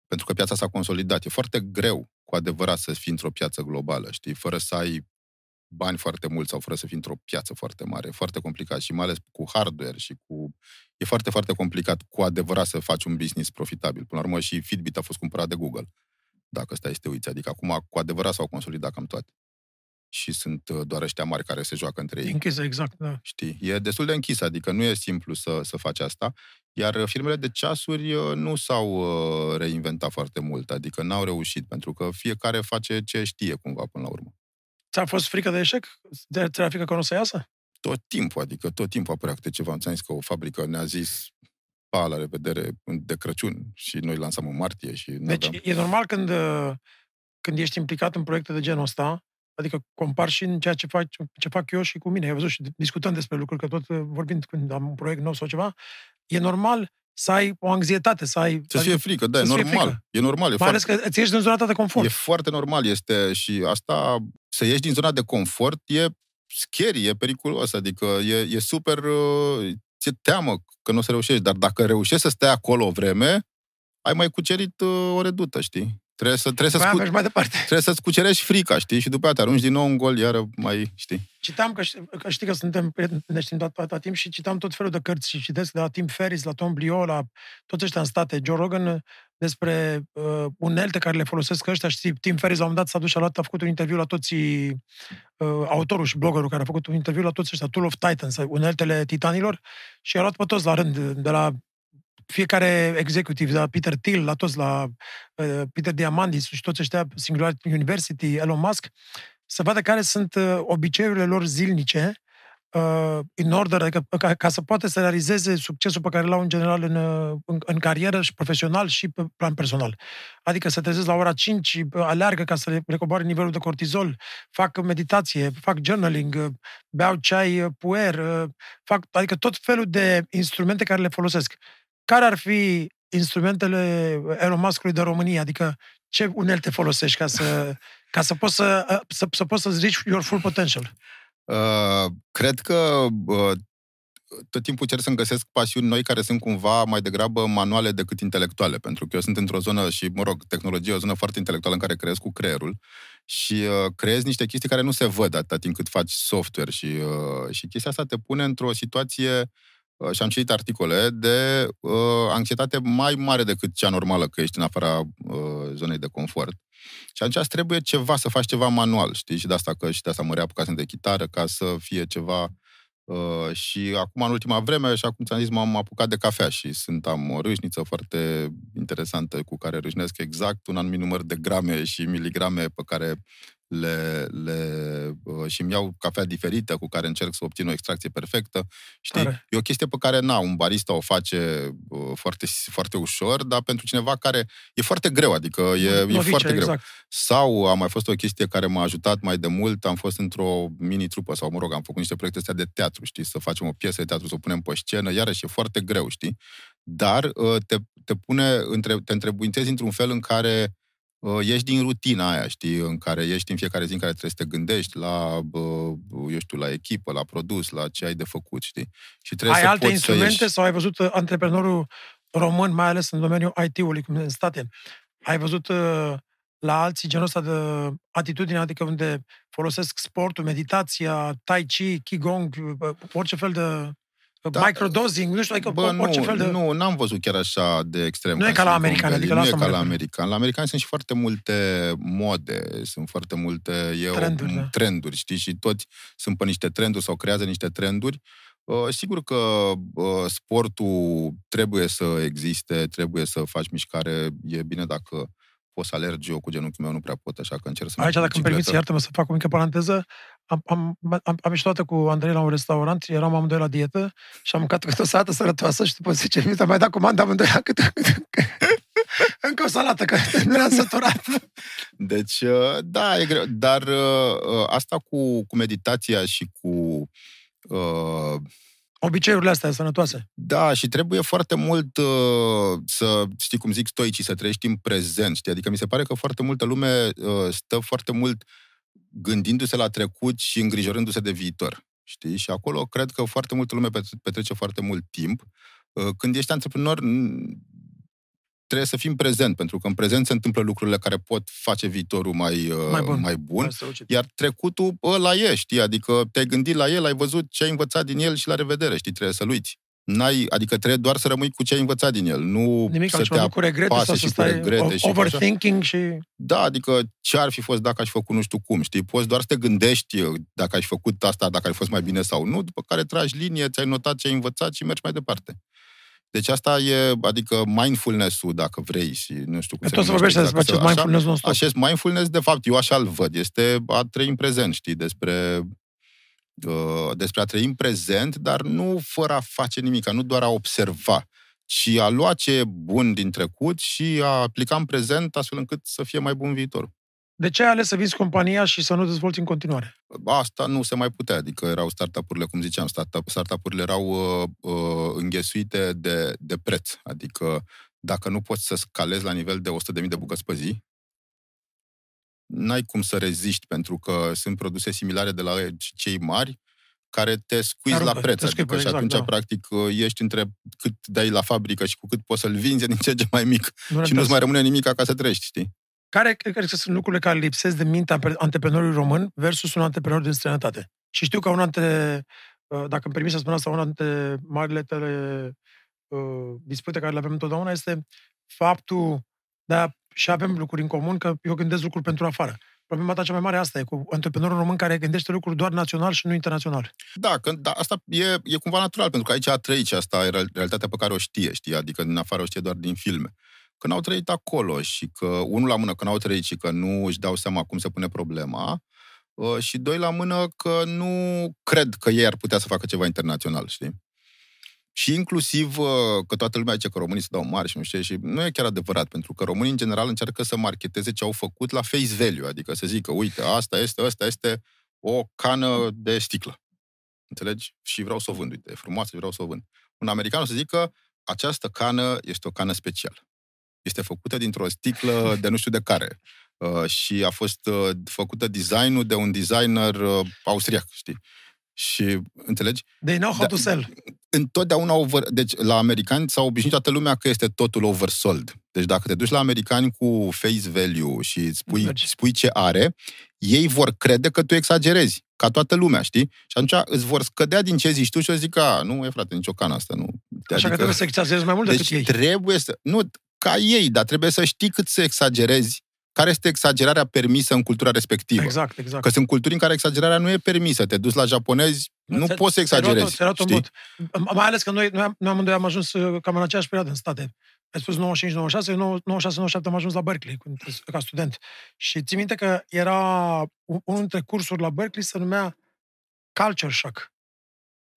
S1: pentru că piața s-a consolidat. E foarte greu, cu adevărat, să fii într-o piață globală, știi, fără să ai bani foarte mulți sau fără să fii într-o piață foarte mare. E foarte complicat și mai ales cu hardware și cu... E foarte, foarte complicat cu adevărat să faci un business profitabil. Până la urmă și Fitbit a fost cumpărat de Google, dacă stai să te uiți. Adică acum cu adevărat s-au consolidat cam toate. Și sunt uh, doar ăștia mari care se joacă între ei.
S2: Închisă, exact, da.
S1: Știi? E destul de închis, adică nu e simplu să, să faci asta. Iar firmele de ceasuri uh, nu s-au uh, reinventat foarte mult, adică n-au reușit, pentru că fiecare face ce știe cumva până la urmă.
S2: Ți-a fost frică de eșec? De ți-era frică că nu o să iasă?
S1: Tot timpul, adică tot timpul apărea câte ceva. Ți-am zis că o fabrică ne-a zis pa, la revedere de Crăciun și noi lansam în martie și
S2: Deci
S1: n-aveam-
S2: e normal când, uh, când ești implicat în proiecte de genul ăsta, adică compar și în ceea ce fac, ce fac eu și cu mine. Ai văzut și discutăm despre lucruri, că tot uh, vorbind când am un proiect nou sau ceva, e normal să ai o anxietate, să ai...
S1: Să fie frică, da, e
S2: să-ți fie
S1: normal.
S2: frică.
S1: E normal, e
S2: Mai
S1: foarte,
S2: ales că îți ieși din zona ta de confort.
S1: e foarte normal. Este și asta, să ieși din zona de confort, e scary, e periculos, adică e, e super, uh, ți-e teamă că nu o să reușești, dar dacă reușești să stai acolo o vreme, ai mai cucerit uh, o redută, știi? Trebuie, să, trebuie, să
S2: Mai
S1: scu-
S2: mergi mai departe.
S1: trebuie să-ți cucerești frica, știi? Și după aceea te arunci din nou în gol, iară mai, știi?
S2: Citam că, știi- că știi că suntem prieteni, ne știm de atâta timp și citam tot felul de cărți și citesc de la Tim Ferris, la Tom Blio, la toți ăștia în state, Joe Rogan, despre uh, unelte care le folosesc ăștia. Știi, Tim Ferris la un moment dat s-a dus și a, luat, a făcut un interviu la toți uh, autorul și bloggerul care a făcut un interviu la toți ăștia, Tool of Titans, uneltele titanilor și a luat pe toți la rând, de la fiecare executiv, de la Peter Thiel, la toți, la uh, Peter Diamandis și toți ăștia, Singularity University, Elon Musk, să vadă care sunt uh, obiceiurile lor zilnice uh, in order, adică ca, ca să poată să realizeze succesul pe care l-au în general în, uh, în, în carieră și profesional și pe plan personal. Adică să trezesc la ora 5, uh, aleargă ca să le recoboare nivelul de cortizol, fac meditație, fac journaling, uh, beau ceai uh, puer, uh, fac, adică tot felul de instrumente care le folosesc. Care ar fi instrumentele Elon Musk-ului de România? Adică ce unelte folosești ca să, ca să poți să, uh, să, să poți să-ți reach your full potential?
S1: Uh, cred că uh, tot timpul cer să-mi găsesc pasiuni noi care sunt cumva mai degrabă manuale decât intelectuale, pentru că eu sunt într-o zonă și, mă rog, tehnologie, o zonă foarte intelectuală în care creez cu creierul și uh, creezi niște chestii care nu se văd atâta timp cât faci software și, uh, și chestia asta te pune într-o situație uh, și am citit articole de uh, anxietate mai mare decât cea normală, că ești în afara uh, zonei de confort. Și atunci îți trebuie ceva, să faci ceva manual, știi? Și de asta că și de asta mă reapucasem de chitară, ca să fie ceva... Uh, și acum, în ultima vreme, așa cum ți-am zis, m-am apucat de cafea și sunt, am o râșniță foarte interesantă cu care râșnesc exact un anumit număr de grame și miligrame pe care le, le uh, și îmi iau cafea diferită cu care încerc să obțin o extracție perfectă. Știi?
S2: Tare.
S1: E o chestie pe care, na, un barista o face uh, foarte, foarte ușor, dar pentru cineva care e foarte greu, adică e, e
S2: Novice,
S1: foarte greu.
S2: exact.
S1: Sau a mai fost o chestie care m-a ajutat mai de mult, am fost într-o mini-trupă, sau mă rog, am făcut niște proiecte astea de teatru, știi, să facem o piesă de teatru, să o punem pe scenă, iarăși e foarte greu, știi? Dar uh, te, te pune, între, te întrebuințezi într-un fel în care uh, ieși din rutina aia, știi, în care ești în fiecare zi în care trebuie să te gândești la, uh, eu știu, la echipă, la produs, la ce ai de făcut, știi? Și trebuie
S2: Ai
S1: să
S2: alte
S1: poți
S2: instrumente
S1: să ieși.
S2: sau ai văzut uh, antreprenorul român, mai ales în domeniul IT-ului, cum în state, ai văzut uh, la alții genul ăsta de atitudine, adică unde folosesc sportul, meditația, tai chi, qigong, uh, orice fel de
S1: Da.
S2: da. microdosing, nu știu, adică
S1: Bă,
S2: orice
S1: nu,
S2: fel de...
S1: nu, n-am văzut chiar așa de extrem.
S2: Nu e ca la
S1: și
S2: americani,
S1: Bombeli,
S2: adică la
S1: Nu e
S2: asta mă
S1: ca la
S2: refer.
S1: americani. La americani sunt și foarte multe mode, sunt foarte multe e
S2: Trenduri,
S1: o,
S2: da.
S1: trenduri, știi? Și toți sunt pe niște trenduri sau creează niște trenduri. Uh, sigur că uh, sportul trebuie să existe, trebuie să faci mișcare. E bine dacă poți să alergi eu cu genunchiul meu, nu prea pot, așa că încerc să merg
S2: Aici,
S1: cu
S2: dacă îmi
S1: bicicletă.
S2: permiți, iartă-mă să fac o mică paranteză, am, am, am, am ieșit toată cu Andrei la un restaurant, eram amândoi la dietă și am mâncat câte o salată sărătoasă și după 10 minute am mai dat comandă amândoi la câte, câte, <laughs> încă o salată, că <laughs> nu eram săturat.
S1: Deci, uh, da, e greu. Dar uh, uh, asta cu, cu meditația și cu uh,
S2: Obiceiurile astea sănătoase.
S1: Da, și trebuie foarte mult uh, să, știi cum zic, stoicii, să trăiești în prezent, știi? Adică mi se pare că foarte multă lume uh, stă foarte mult gândindu-se la trecut și îngrijorându-se de viitor, știi? Și acolo cred că foarte multă lume pet- petrece foarte mult timp. Uh, când ești antreprenor, n- trebuie să fim prezent, pentru că în prezent se întâmplă lucrurile care pot face viitorul mai, uh,
S2: Mai bun.
S1: mai bun.
S2: Mai strălucit.
S1: Iar trecutul, ăla e, știi? Adică te-ai gândit la el, ai văzut ce ai învățat din el și la revedere, știi? Trebuie să-l uiți. N-ai, adică trebuie doar să rămâi cu ce ai învățat din el, nu
S2: Nimic
S1: să
S2: altceva,
S1: te
S2: nu cu regrete
S1: apase
S2: sau
S1: și
S2: să
S1: cu
S2: stai
S1: regrete și cu așa.
S2: overthinking și...
S1: Da, adică ce ar fi fost dacă aș fi făcut nu știu cum, știi? Poți doar să te gândești uh, dacă ai făcut asta, dacă ar fi fost mai bine sau nu, după care tragi linie, ți-ai notat ce ai învățat și mergi mai departe. Deci asta e, adică mindfulness-ul, dacă vrei, și nu știu cum
S2: Că tot să
S1: numește
S2: vorbești despre
S1: exact,
S2: acest
S1: așa.
S2: mindfulness non-stop.
S1: Acest mindfulness, de fapt, eu așa-l văd. Este a trăi în prezent, știi, despre, uh, despre a trăi în prezent, dar nu fără a face nimic, nu doar a observa, ci a lua ce e bun din trecut și a aplica în prezent astfel încât să fie mai bun viitor.
S2: De ce ai ales să vinzi compania și să nu dezvolți în continuare?
S1: Asta nu se mai putea, adică erau startup-urile, cum ziceam, startup, startup-urile erau uh, uh, înghesuite de, de preț, adică dacă nu poți să scalezi la nivel de 100.000 de bucăți pe zi, n-ai cum să reziști, pentru că sunt produse similare de la cei mari, care te scuizi
S2: Aruncă,
S1: la preț.
S2: te scuipă,
S1: Adică și
S2: exact,
S1: atunci,
S2: da.
S1: practic, uh, ești între cât dai la fabrică și cu cât poți să-l vinzi, e din ce în ce mai mic.
S2: Nu
S1: Și
S2: rentează.
S1: nu-ți mai rămâne nimic ca să trăiești, știi?
S2: Care cred că sunt lucrurile care lipsesc de mintea antre- antreprenorului român versus un antreprenor din străinătate? Și știu că una dintre, uh, dacă îmi permis să spun asta, una dintre marile tale uh, dispute care le avem întotdeauna este faptul, da, și avem lucruri în comun, că eu gândesc lucruri pentru afară. Problema ta cea mai mare asta e cu antreprenorul român care gândește lucruri doar național și nu internațional.
S1: Da, că, da asta e, e cumva natural, pentru că aici a trăit și asta e real- realitatea pe care o știe, știi? Adică din afară o știe doar din filme. Când au trăit acolo și că, unul la mână, când au trăit și că nu își dau seama cum se pune problema, uh, și doi la mână că nu cred că ei ar putea să facă ceva internațional, știi? Și inclusiv uh, că toată lumea zice că românii se dau mari și nu știu ce, și nu e chiar adevărat, pentru că românii în general încearcă să marketeze ce au făcut la face value, adică să zică, uite, asta este, asta este o cană de sticlă. Înțelegi? Și vreau să o vând, uite, e frumoasă și vreau să o vând. Un american o să zică, această cană este o cană specială. Este făcută dintr-o sticlă de nu știu de care. Uh, și a fost uh, făcută designul de un designer uh, austriac, știi? Și, înțelegi?
S2: They know how
S1: Da.
S2: to sell.
S1: întotdeauna over... Deci, la americani s-a obișnuit toată lumea că este totul oversold. Deci, dacă te duci la americani cu face value și spui,
S2: Mergi.
S1: spui ce are, ei vor crede că tu exagerezi, ca toată lumea, știi? Și atunci îți vor scădea din ce zici tu și o zic, a, nu e frate, nicio cană asta, nu.
S2: Așa că trebuie să exagerezi mai mult decât
S1: Deci
S2: ei.
S1: trebuie să... Nu, ca ei, dar trebuie să știi cât să exagerezi, care este exagerarea permisă în cultura respectivă.
S2: Exact, exact.
S1: Că sunt culturi în care exagerarea nu e permisă. Te duci la japonezi, nu
S2: Ți-a-
S1: poți să
S2: ți-ai luat-o-
S1: exagerezi.
S2: ți-ai luat-o în
S1: știi?
S2: bot. Mai ales că noi, noi, am- noi amândoi am ajuns uh, cam în aceeași perioadă în state. Ai spus 95-96, 96-97 am ajuns la Berkeley cu- ca student. Și ții minte că era un- unul dintre cursuri la Berkeley se numea Culture Shock.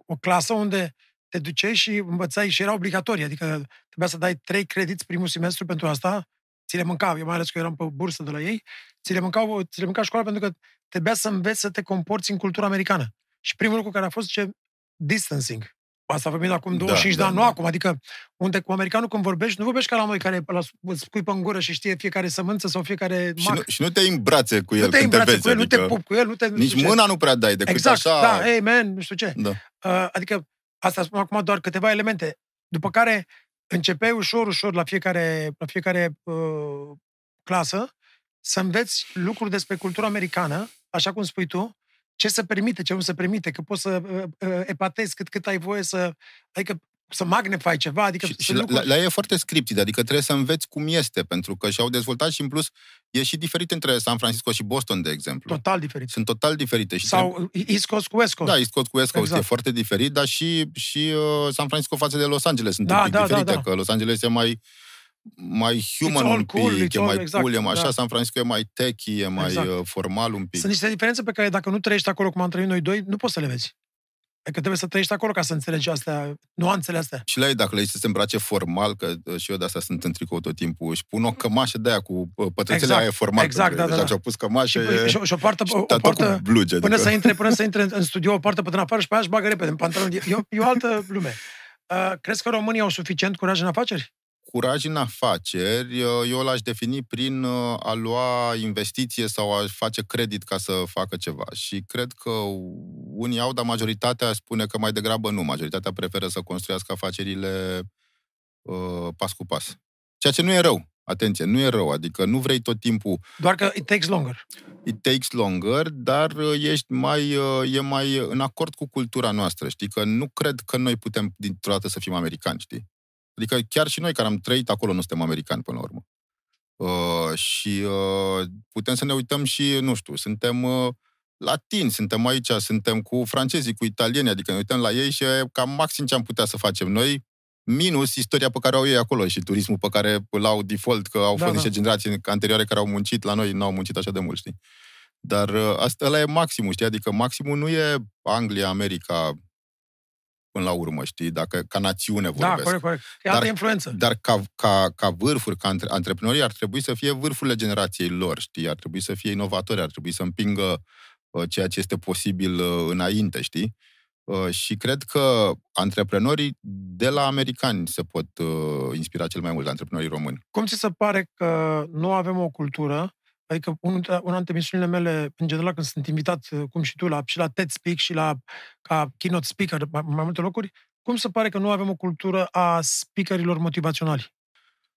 S2: O clasă unde te duceai și învățai și era obligatorie, adică trebuia să dai trei credit primul semestru pentru asta, ți le mâncau, eu mai ales că eram pe bursă de la ei, ți le mâncau, ți le mânca școala pentru că trebuia să înveți să te comporți în cultura americană. Și primul lucru care a fost ce distancing. Asta vorbim acum
S1: Da,
S2: 25 de
S1: da,
S2: ani, nu
S1: da.
S2: acum. Adică, unde cu americanul când vorbești, nu vorbești ca la noi care la, îți spui pe în gură și știe fiecare sămânță sau fiecare
S1: Și
S2: mac.
S1: nu, și nu te îmbrațe cu el
S2: nu te
S1: când te
S2: îmbrați
S1: vezi.
S2: cu el,
S1: adică
S2: nu te pup cu el, nu te... nu
S1: Nici
S2: știu ce.
S1: mâna nu prea dai, decât
S2: Exact,
S1: așa...
S2: da, hey man, nu știu ce.
S1: da.
S2: Uh, adică, asta spun acum doar câteva elemente. După care începeai ușor, ușor la fiecare, la fiecare uh, clasă să înveți lucruri despre cultura americană, așa cum spui tu, ce se permite, ce nu se permite, că poți să uh, uh, epatezi cât, cât ai voie să... Adică să magnifai ceva, adică
S1: Și, și
S2: sunt
S1: la, la,
S2: lucruri...
S1: la ei e foarte scriptit, adică trebuie să înveți cum este, pentru că și-au dezvoltat și în plus e și diferit între San Francisco și Boston, de exemplu.
S2: total diferit.
S1: Sunt total diferite. Și trebuie-
S2: Sau East Coast cu West Coast.
S1: Da, East Coast cu West Coast
S2: Exact.
S1: e foarte diferit, dar și, și uh, San Francisco față de Los Angeles sunt
S2: Da,
S1: un pic
S2: da, da,
S1: diferite,
S2: da.
S1: că Los Angeles e mai mai human
S2: all
S1: un
S2: cool,
S1: pic,
S2: it's
S1: e
S2: all-
S1: mai
S2: exact,
S1: cool, e mai așa,
S2: da.
S1: San Francisco e mai techy, e mai
S2: Exact.
S1: uh, formal un pic.
S2: Sunt niște diferențe pe care dacă nu trăiești acolo cum am trăit noi doi, nu poți să le vezi. Adică trebuie să trăiești acolo ca să înțelegi astea, nuanțele astea.
S1: Și la ei, dacă le zici să se îmbrace formal, că uh, și eu de asta sunt în tricou tot timpul, își pun o cămașă de aia cu uh, pătrățele
S2: Exact,
S1: aia e formal.
S2: exact,
S1: pentru
S2: da,
S1: că
S2: da,
S1: deja
S2: da.
S1: ce-au pus cămașă
S2: Și,
S1: e...
S2: și, și o poartă, o, o
S1: tot
S2: poartă
S1: cu blugi,
S2: până,
S1: adică...
S2: să intre, până să intre în, în studio, o poartă până afară și pe aia își bagă repede în pantalon. E, e, o, e o altă lume. Uh, crezi că românii au suficient curaj în afaceri?
S1: Curaj în afaceri, uh, eu l-aș defini prin uh, a lua investiție sau a face credit ca să facă ceva. Și cred că unii au, dar majoritatea spune că mai degrabă nu. Majoritatea preferă să construiască afacerile uh, pas cu pas. Ceea Ceea ce nu e rău. Atenție, nu e rău. Adică nu vrei tot timpul
S2: Doar că it takes longer.
S1: it takes longer, dar uh, ești mai, uh, e mai în acord cu cultura noastră, știi? Că nu cred că noi putem dintr-o dată să fim americani, știi? Adică chiar și noi care am trăit acolo nu suntem americani până la urmă. Uh, și uh, putem să ne uităm și, nu știu, suntem uh, latini, suntem aici, suntem cu francezii, cu italieni, adică ne uităm la ei și e cam maxim ce am putea să facem noi, minus istoria pe care au ei acolo și turismul pe care îl au default, că au
S2: Da,
S1: fost
S2: da.
S1: niște generații anterioare care au muncit la noi, n-au muncit așa de mult, știi? Dar uh, asta ăla e maximul, știi? Adică maximul nu e Anglia, America, până la urmă, știi? Dacă ca națiune
S2: Da,
S1: vorbesc.
S2: corect, corect. E
S1: Dar-
S2: altă influență.
S1: Dar ca, ca, ca vârfuri, ca antre, antreprenorii, ar trebui să fie vârfurile generației lor, știi? Ar trebui să fie inovatori, ar trebui să împingă uh, ceea ce este posibil uh, înainte, știi? Uh, și cred că antreprenorii de la americani se pot uh, inspira cel mai mult, antreprenorii români.
S2: Cum ți se pare că nu avem o cultură? Adică unul dintre- una dintre misiunile mele, în general, când sunt invitat, uh, cum și tu, la, și la TED Speak și la ca keynote speaker, mai, mai multe locuri, cum se pare că nu avem o cultură a speakerilor motivaționali?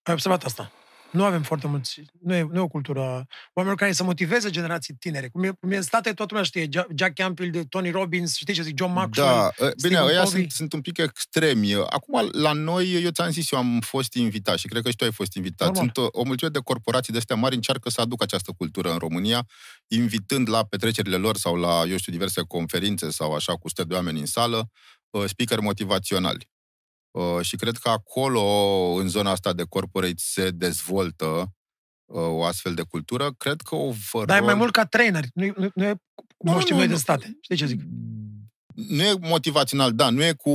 S2: Ai observat asta? Nu avem foarte mulți, nu e, nu e o cultură a oamenilor care să motiveze generații tinere. Cum e, cum e în state, toată lumea știe, Ja- Jack Campbell, Tony Robbins, știi ce zic, John Maxwell.
S1: Da, uh, bine,
S2: Stephen
S1: ăia
S2: Covey.
S1: sunt, sunt un pic extremi. Acum, la noi, eu ți-am zis, eu am fost invitat și cred că și tu ai fost invitat.
S2: Normal.
S1: Sunt o, o mulțime de corporații de astea mari încearcă să aducă această cultură în România, invitând la petrecerile lor sau la, eu știu, diverse conferințe sau așa, cu sute de oameni în sală, uh, speaker motivaționali. Uh, și cred că acolo, în zona asta de corporate, se dezvoltă uh, o astfel de cultură. Cred că o
S2: Dar e mai mult ca trainer. Nu, e- nu, nu e cum
S1: Nu,
S2: o știm
S1: nu,
S2: noi
S1: nu.
S2: de state. Știi ce zic?
S1: Nu e motivațional, da, nu e cu...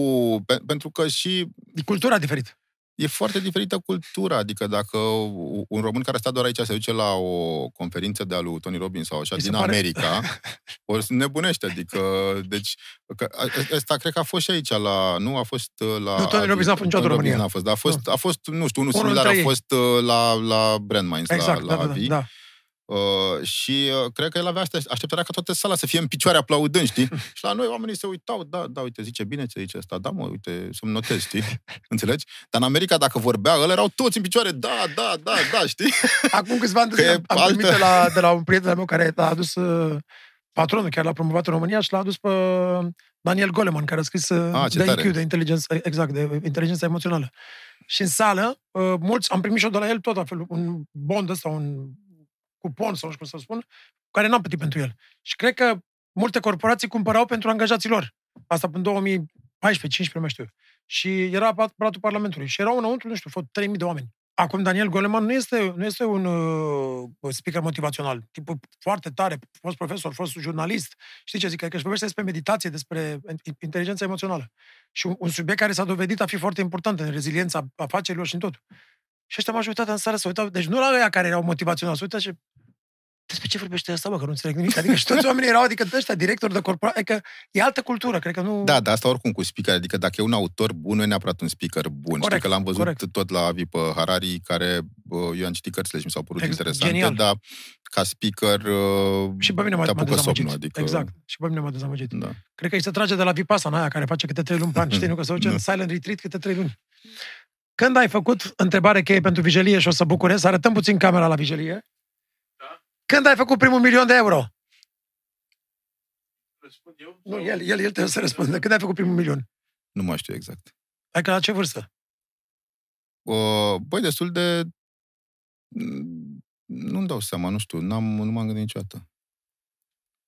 S1: Pe, pentru că și
S2: E cultura diferită.
S1: E foarte diferită cultura. Adică dacă un român care stă doar aici se duce la o conferință de-a lui Tony Robbins sau așa
S2: Mi se
S1: din
S2: pare-
S1: America, <laughs> o să nebunește. Adică, deci, că, a- ăsta cred că a fost și aici la... Nu a fost uh, la...
S2: Nu, Tony Robbins n-a fost niciodată în
S1: Tony Robbins
S2: România.
S1: N-a fost, dar a fost, a fost, nu știu, unul
S2: Unul
S1: similar a
S2: dintre ei.
S1: fost uh, la, la Brand Minds,
S2: Exact,
S1: la,
S2: da,
S1: la
S2: da, da,
S1: Avi.
S2: da.
S1: Uh, și uh, cred că el avea aștept- așteptarea ca toată sala să fie în picioare aplaudând, știi? <laughs> și la noi oamenii se uitau, da, da, uite, zice bine ce zice asta, da, mă, uite, să-mi notez, știi? <laughs> Înțelegi? Dar în America, dacă vorbea, ăla erau toți în picioare, da, da, da, da, știi? <laughs>
S2: Acum câțiva ani de
S1: Că
S2: zile
S1: e
S2: am
S1: altă-
S2: primit de la, de la un prieten al meu care a adus uh, patronul, chiar l-a promovat în România și l-a adus pe Daniel Goleman, care a scris uh,
S1: Ah, ce
S2: de
S1: tare.
S2: IQ, de inteligență, exact, de inteligența emoțională. Și în sală, uh, mulți, am primit și eu de la el tot la fel, un bond ăsta, un cupon sau nu știu cum să spun, care n-am plătit pentru el. Și cred că multe corporații cumpărau pentru angajații lor. Asta până 2014-15, nu mai știu. Și era aparatul Parlamentului. Și erau înăuntru, nu știu, fost 3000 de oameni. Acum, Daniel Goleman nu este, nu este un uh, speaker motivațional. Tipul foarte tare, fost profesor, fost jurnalist. Știi ce zic? Că își vorbește despre meditație, despre inteligența emoțională. Și un, un subiect care s-a dovedit a fi foarte important în reziliența afacerilor și în tot. Și ăștia majoritatea în seară se uitau, deci nu la ăia care erau motivaționali, se uitau și despre ce vorbește asta, bă, că nu înțeleg nimic. Adică și toți oamenii erau, adică ăștia, directori de corporație, adică e altă cultură, cred că nu...
S1: Da, dar asta oricum cu speaker, adică dacă e un autor bun, nu e neapărat un speaker bun. Știi
S2: Corect,
S1: că l-am văzut
S2: corect.
S1: tot la Avi pe Harari, care uh, eu am citit cărțile și mi s-au părut
S2: Ex-
S1: interesante,
S2: genial.
S1: dar ca speaker uh,
S2: Și pe mine m-a,
S1: te
S2: m-a
S1: apucă
S2: dezamăgit.
S1: somnul, adică...
S2: Exact. Și pe mine m-a dezamăgit.
S1: Da.
S2: Cred că îi se trage de la Vipassana aia, care face câte trei luni pe an. Știi, nu? Că se duce în <laughs>
S1: Da.
S2: silent retreat câte trei luni. Când ai făcut întrebare cheie pentru vijelie și o să bucure, să arătăm puțin camera la vijelie. Când ai făcut primul milion de euro?
S3: Răspund eu?
S2: Nu, el, el, el trebuie să răspundă. Când ai făcut primul milion?
S1: Nu mai știu exact.
S2: Adică la ce vârstă?
S1: Uh, băi, destul de... mm, Nu-mi dau seama, nu știu, n-am, nu m-am gândit niciodată.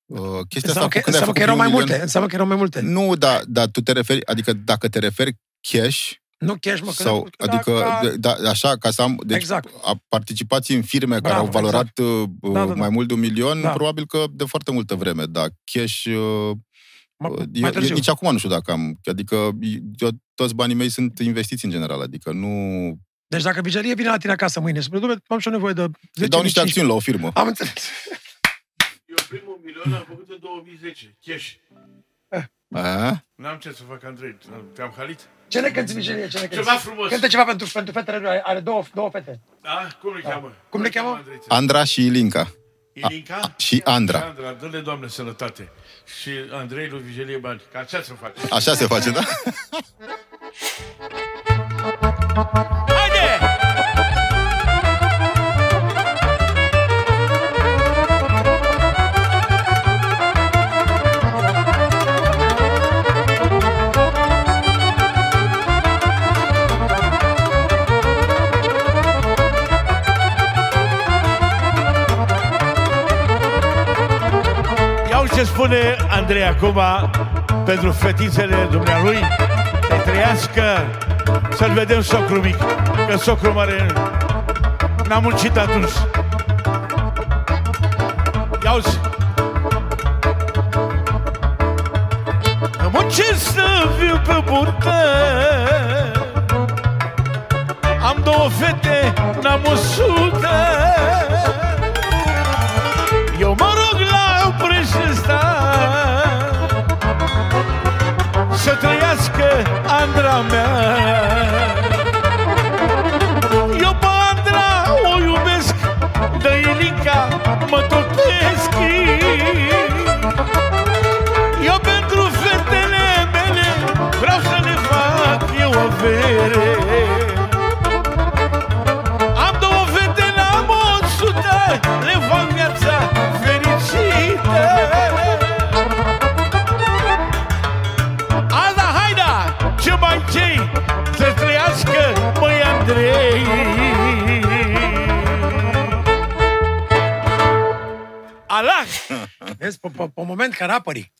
S1: Uh, chestia
S2: Înseamnă
S1: asta
S2: că,
S1: cu când ai
S2: înseamnă
S1: făcut
S2: că erau mai
S1: primul
S2: multe.
S1: milion-
S2: Înseamnă că erau mai multe.
S1: Nu, dar da, tu te referi, adică dacă te referi cash,
S2: Nu cash, mă. când ai
S1: sau,
S2: făcut-
S1: adică,
S2: da, ca-
S1: da, da, așa, ca să am, deci,
S2: Exact.
S1: a participați în firme care
S2: Bravo,
S1: au valorat uh,
S2: Da, da, da.
S1: mai mult de un milion,
S2: Da.
S1: probabil că de foarte multă vreme, dar cash, uh,
S2: Mă-
S1: eu,
S2: mai
S1: eu,
S2: târziu.
S1: nici acum nu știu dacă am, adică eu, toți banii mei sunt investiți în general, adică nu...
S2: Deci dacă vijelie vine la tine acasă mâine, spune, dom'le, am și o nevoie de 10
S1: Îți dau niște
S2: 15.
S1: acțiuni la o firmă.
S2: Am înțeles.
S3: Eu primul milion am făcut în 2010, cash.
S1: A?
S3: N-am ce să fac, Andrei. Te-am halit?
S2: Ce ne cânti vijelie? Ce ne cânti?
S3: Ceva frumos.
S2: Cântă ceva pentru, pentru fetele lui. Are două, două fete.
S3: Da? Cum le cheamă?
S2: Cum le cheamă?
S3: Andreiță?
S1: Andra și Ilinca.
S3: Ilinca?
S1: și Andra.
S3: Andra, dă-le, Doamne, sănătate. Și Andrei lui Vigelie bani. Ca așa să faci.
S1: Așa se face, da?
S3: Haide! Ce spune Andrei acum pentru fetițele dumnealui? Să trăiască, să-l vedem socru mic, că socru mare n-a muncit atunci. Ia uzi. Muncesc să fiu pe burtă Am două fete, n-am o sută Să trăiască Andra mea
S2: Vezi, pe, pe, pe moment ca rapării.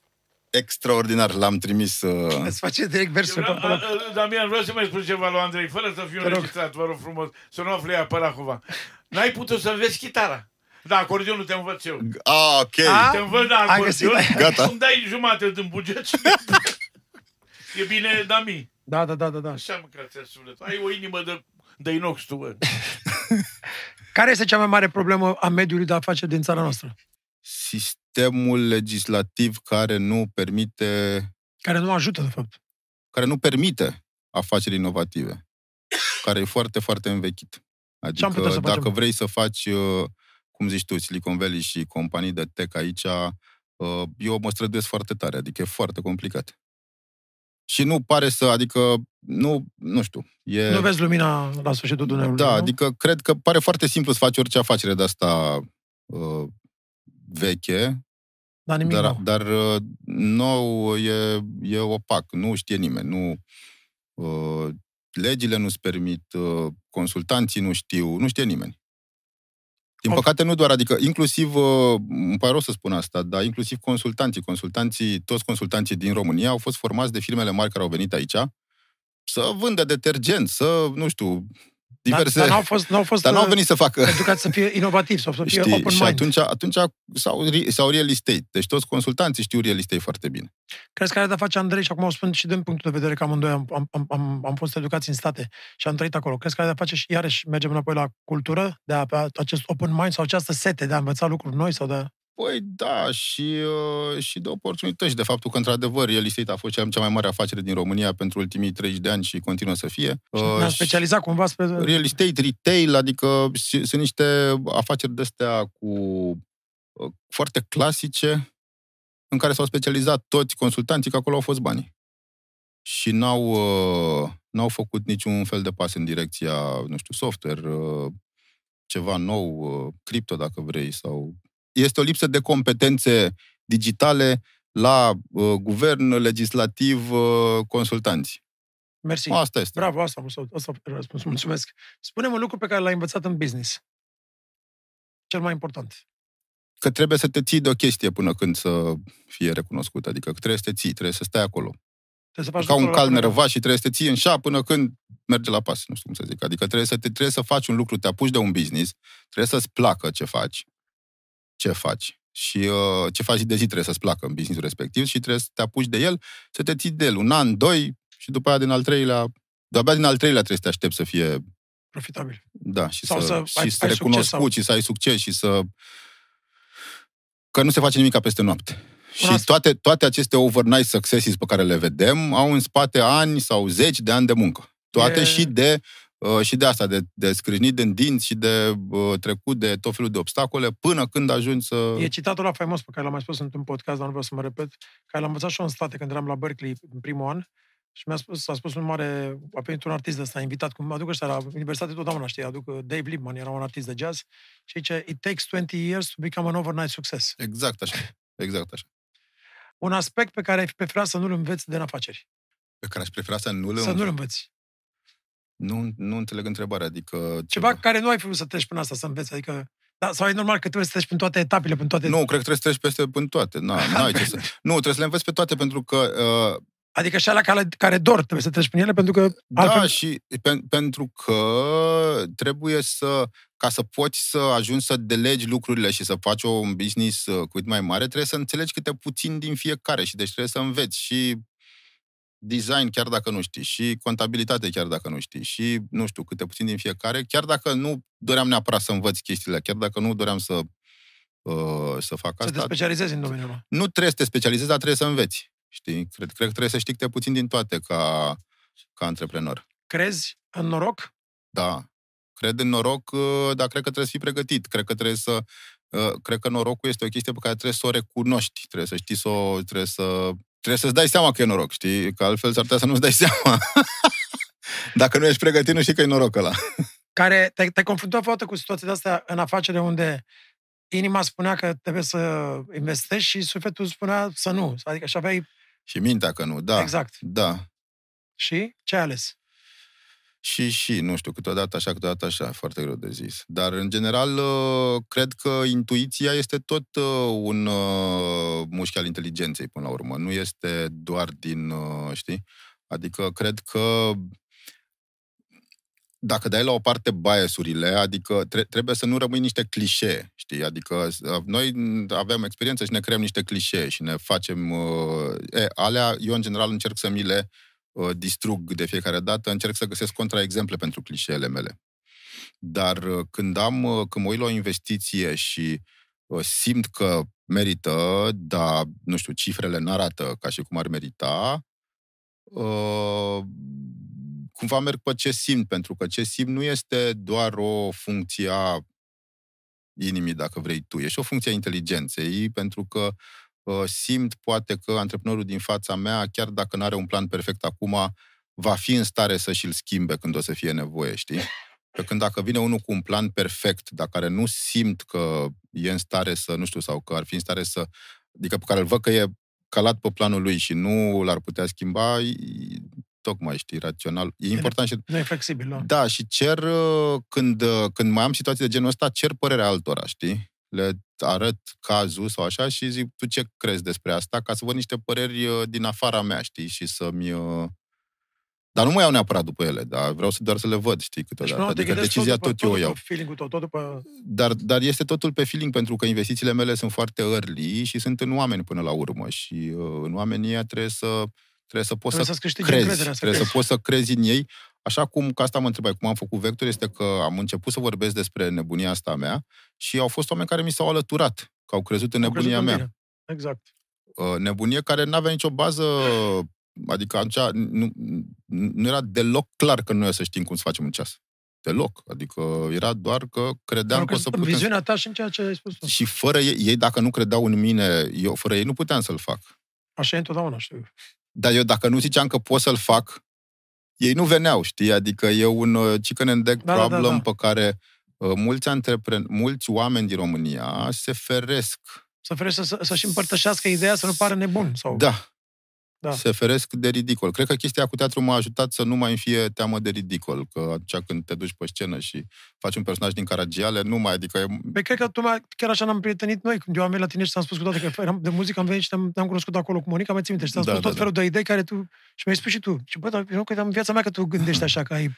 S1: Extraordinar, l-am trimis... Uh...
S2: Îți face direct versul.
S3: Eu
S2: pe
S3: vreau-
S2: acolo.
S3: a- a- Damian, vreau să mai spun ceva lui Andrei, fără să fiu
S2: Te rog.
S3: înregistrat, vă rog frumos, să nu afle ea pe la cumva. N-ai putut să înveți chitara. Da, acordeonul te învăț eu.
S1: Ah, ok.
S2: A?
S3: Te învăț la
S2: Ai găsit?
S3: acordeon.
S1: Gata.
S3: Îmi dai jumate din buget. și- e bine, Dami.
S2: Da, da, da, da, da.
S3: Așa mâncați suflet. Ai o inimă de, de inox tu, bă.
S2: Care este cea mai mare problemă a mediului de afaceri din țara noastră?
S1: Sistemul legislativ care nu permite
S2: Care nu ajută, de fapt.
S1: care nu permite afaceri inovative, care e foarte, foarte învechit.
S2: Ce-am putea
S1: Adică
S2: să facem?
S1: dacă vrei să faci, uh, cum zici tu, Silicon Valley și companii de tech aici, uh, eu mă străduiesc foarte tare, adică e foarte complicat. Și nu pare să, adică, nu, nu știu, e...
S2: Nu vezi lumina la sfârșitul tunelului,
S1: Da,
S2: nu?
S1: adică cred că pare foarte simplu să faci orice afacere de asta uh, veche,
S2: Dar nimic
S1: dar,
S2: nou.
S1: dar uh, nou e, e opac, nu știe nimeni, nu... Uh, legile nu-ți permit, uh, consultanții nu știu, nu știe nimeni. Din
S2: Of.
S1: păcate nu doar, adică inclusiv, uh, îmi pare rău să spun asta, dar inclusiv consultanții, consultanții, toți consultanții din România au fost formați de firmele mari care au venit aici să vândă detergent, să, nu știu, diverse...
S2: Dar, dar n-au fost, n-au fost
S1: dar n-au
S2: uh,
S1: venit să facă...
S2: educați să fie inovativi sau să fie
S1: Știi,
S2: open
S1: și
S2: mind.
S1: atunci, atunci sau, re- sau real estate. Deci toți consultanții știu real estate foarte bine.
S2: Crezi că are de-a face Andrei, și acum o spun și din punctul de vedere că amândoi am, am, am, am, am fost educați în state și am trăit acolo. Crezi că are de-a face și iarăși mergem înapoi la cultură, de a avea acest open mind sau această sete de a învăța lucruri noi sau de a...
S1: Păi da, și, uh, și de oportunități, de faptul că, într-adevăr, real estate a fost cea, cea mai mare afacere din România pentru ultimii 30 de ani și continuă să fie. Uh,
S2: Ne-am
S1: și
S2: specializat cumva spre...
S1: Real estate, retail, adică și- sunt niște afaceri de-astea cu uh, foarte clasice, în care s-au specializat toți consultanții, că acolo au fost banii. Și n-au, uh, n-au făcut niciun fel de pas în direcția, nu știu, software, uh, ceva nou, uh, cripto, dacă vrei, sau... Este o lipsă de competențe digitale la uh, guvern, legislativ, uh, consultanți.
S2: Mersi.
S1: Asta este.
S2: Bravo, asta, asta, asta a răspuns. Mulțumesc. Spune-mi un lucru pe care l-ai învățat în business. Cel mai important.
S1: că trebuie să te ții de o chestie până când să fie recunoscut. Adică că trebuie să te ții, trebuie să stai acolo.
S2: Trebuie să faci
S1: Ca un
S2: lucrurile
S1: cal
S2: la până-
S1: nerăvat și trebuie să te ții în șa până când merge la pas, nu știu cum să zic. Adică trebuie să, te, trebuie să faci un lucru, te apuci de un business, trebuie să-ți placă ce faci, ce faci. Și uh, ce faci zi de zi trebuie să-ți placă în businessul respectiv și trebuie să te apuci de el, să te ții de el un an, doi și după aia din al treilea, de-abia din al treilea trebuie să te aștepți să fie
S2: Profitabil.
S1: da, și
S2: Sau
S1: să,
S2: să ai-
S1: și
S2: ai
S1: să
S2: succes
S1: recunoscut
S2: sau-
S1: și să ai succes și să... Că nu se face nimic peste noapte. Și
S2: asta-
S1: toate, toate aceste overnight successes pe care le vedem au în spate ani sau zeci de ani de muncă. Toate
S2: E-
S1: și de uh, și de asta, de, de scrâșnit din dinți și de uh, trecut de tot felul de obstacole până când ajungi să...
S2: E citatul ăla faimos pe care l-am mai spus într-un podcast, dar nu vreau să mă repet, care l-am învățat și eu în state când eram la Berkeley în primul an și mi-a spus, a spus un mare, a venit un artist de ăsta, invitat, cum aduc ăștia la universitate totdeauna, știi, aduc uh, Dave Liebman, era un artist de jazz și zice, it takes 20 years to become an overnight success.
S1: Exact așa. Exact așa.
S2: Un aspect pe care ai fi preferat să nu-l înveți din afaceri.
S1: Pe care aș prefera să nu-l
S2: Să nu-l înveți.
S1: Nu, nu înțeleg întrebarea. Adică
S2: Ceva care nu ai vrut să treci până asta, să înveți, adică Da, sau e normal că trebuie să treci prin toate etapele, prin toate...
S1: Nu, cred că trebuie să treci peste până toate. Na, <laughs> n-ai ce să... Nu, trebuie să le înveți pe toate pentru că uh,
S2: Adică și alea care, care dor, trebuie să treci prin ele, pentru că...
S1: Da,
S2: altfel-
S1: și pe, pentru că trebuie să, ca să poți să ajungi să delegi lucrurile și să faci o- un business uh, cât mai mare, trebuie să înțelegi câte puțin din fiecare și deci trebuie să înveți și design chiar dacă nu știi, și contabilitate chiar dacă nu știi, și nu știu, câte puțin din fiecare, chiar dacă nu doream neapărat să învăț chestiile, chiar dacă nu doream să, uh, să fac
S2: Să te
S1: asta,
S2: specializezi în domeniul ăla.
S1: nu trebuie să te specializezi, dar trebuie să înveți. Știi? Cred, cred că trebuie să știi câte puțin din toate ca, ca antreprenor.
S2: Crezi în noroc?
S1: Da. Cred în noroc, uh, dar cred că trebuie să fii pregătit. Cred că trebuie să... uh, Cred că norocul este o chestie pe care trebuie să o recunoști. Trebuie să știi să o... Trebuie să... Trebuie să-ți dai seama că e noroc, știi? Că altfel s-ar putea să nu-ți dai <laughs> seama. Dacă nu ești pregătit, nu știi că e noroc ăla.
S2: Care te-ai, te-ai confruntat vreodată cu situații de astea în afacere unde inima spunea că trebuie să investești și sufletul spunea să nu. Adică și aveai...
S1: Și mintea că nu, da.
S2: Exact.
S1: Da.
S2: Și ce ai ales?
S1: Și, și, nu știu, câteodată așa, câteodată așa, foarte greu de zis. Dar, în general, uh, cred că intuiția este tot uh, un uh, mușchi al inteligenței, până la urmă. Nu este doar din, uh, știi? Adică, cred că dacă dai la o parte biasurile, adică tre- trebuie să nu rămâi niște clișee, știi? Adică uh, noi avem experiență și ne creăm niște clișee și ne facem... Uh, e, alea, eu în general încerc să mi le uh, distrug de fiecare dată, încerc să găsesc contraexemple pentru clișeele mele. Dar uh, când am, uh, când mă uit la o investiție și uh, simt că merită, dar, nu știu, cifrele n-arată ca și cum ar merita, uh, cumva merg pe ce simt, pentru că ce simt nu este doar o funcție a inimii, dacă vrei tu, e și o funcție a inteligenței, pentru că uh, simt poate că antreprenorul din fața mea, chiar dacă nu are un plan perfect acum, va fi în stare să și-l schimbe când o să fie nevoie, știi? Pe când dacă vine unul cu un plan perfect, dar care nu simt că e în stare să, nu știu, sau că ar fi în stare să, adică pe care îl văd că e calat pe planul lui și nu l-ar putea schimba, e- tocmai, știi, rațional. E important și
S2: Nu e flexibil, nu?
S1: da, și cer, uh, când, uh, când mai am situații de genul ăsta, cer părerea altora, știi? Le arăt cazul sau așa și zic, tu ce crezi despre asta? Ca să văd niște păreri uh, din afara mea, știi? Și să-mi... uh, Dar nu mă iau neapărat după ele, dar vreau să doar să le văd, știi,
S2: Deci,
S1: câteodată.
S2: nu, te
S1: Adică
S2: gândești
S1: decizia
S2: după,
S1: tot eu o iau.
S2: după feeling-ul tău, tot după...
S1: Dar, dar este totul pe feeling, pentru că investițiile mele sunt foarte early și sunt în oameni până la urmă. Și uh, în oamenii ăia trebuie să, trebuie să poți
S2: Trebuie
S1: să
S2: să-ți câștigi
S1: crezi,
S2: încrederea, să
S1: trebuie
S2: crezi.
S1: să poți să crezi în ei. Așa cum, că asta mă întrebai, cum am făcut Vector, este că am început să vorbesc despre nebunia asta a mea și au fost oameni care mi s-au alăturat, că au crezut în
S2: Au crezut
S1: nebunia
S2: în
S1: mea.
S2: tine. Exact.
S1: Uh, nebunie care nu avea nicio bază, adică atunci nu, nu era deloc clar că noi o să știm cum să facem un ceas. Deloc. Adică era doar că credeam
S2: Doar
S1: că o
S2: că
S1: să
S2: în
S1: putem...
S2: viziunea ta și în ceea ce ai spus tu.
S1: Și fără ei, ei, dacă nu credeau în mine, eu fără ei nu puteam să-l fac.
S2: Așa e întotdeauna, știu.
S1: Dar eu dacă nu ziceam că pot să-l fac, ei nu veneau, știi? Adică e un uh, chicken and egg
S2: Da, da, da,
S1: problem
S2: da.
S1: pe care uh, mulți, antrepren- mulți oameni din România se feresc.
S2: Să ferește să, să-și împărtășească ideea să nu pară nebun. Sau...
S1: Da,
S2: Da.
S1: se feresc de ridicol. Cred că chestia cu teatru m-a ajutat să nu mai îmi fie teamă de ridicol, că atunci când te duci pe scenă și faci un personaj din Caragiale, nu mai, adică e...
S2: Păi cred că tu mai, chiar așa ne-am prietenit noi. Când eu am venit la tine și ți-am spus cu toate că eram de muzică, am venit și te-am, te-am cunoscut acolo cu Monica, mai ții minte, și ți-am
S1: Da,
S2: spus
S1: da,
S2: tot
S1: da.
S2: felul de idei care tu... Și mi-ai spus și tu. Și bă, dar eu nu credeam în viața mea că tu gândești așa, că ai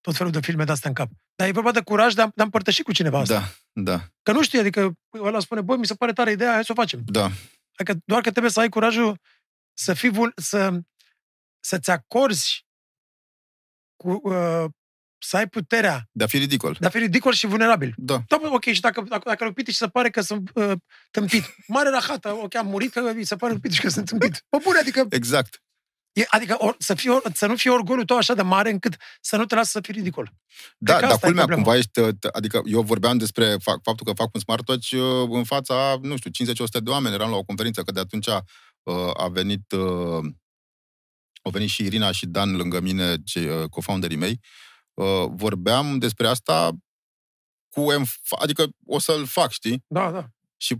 S2: tot felul de filme de astea în cap. Dar e vorba de curaj de a, de a împărtăși cu cineva asta.
S1: Da, da,
S2: Că nu știi, adică ăla spune, băi, mi se pare tare ideea, hai să o facem.
S1: da,
S2: Adică doar că trebuie să ai curajul să fii vul- să, să-ți acorzi cu, uh, să ai puterea
S1: de a fi ridicol.
S2: de a fi ridicol și vulnerabil.
S1: Da,
S2: Da, bă, ok, și dacă, dacă, dacă lui Pitici se pare că sunt uh, tâmpit, mare rahată, ok, am murit că mi se pare lui Pitici că sunt tâmpit. Bă, bune, adică,
S1: exact.
S2: e, adică or, să, fie, or, să nu fie orgolul tău așa de mare încât să nu te lasă să fii ridicol.
S1: Da,
S2: că
S1: dar
S2: asta e
S1: culmea,
S2: problema.
S1: cumva ești, uh, t- adică eu vorbeam despre fa- faptul că fac un smartwatch uh, în fața, nu știu, 50-100 de oameni, eram la o conferință, că de atunci uh, a venit, uh, au venit și Irina și Dan lângă mine, cei uh, co-founderii mei, uh, vorbeam despre asta cu enf- adică o să-l fac, știi?
S2: Da, da.
S1: Și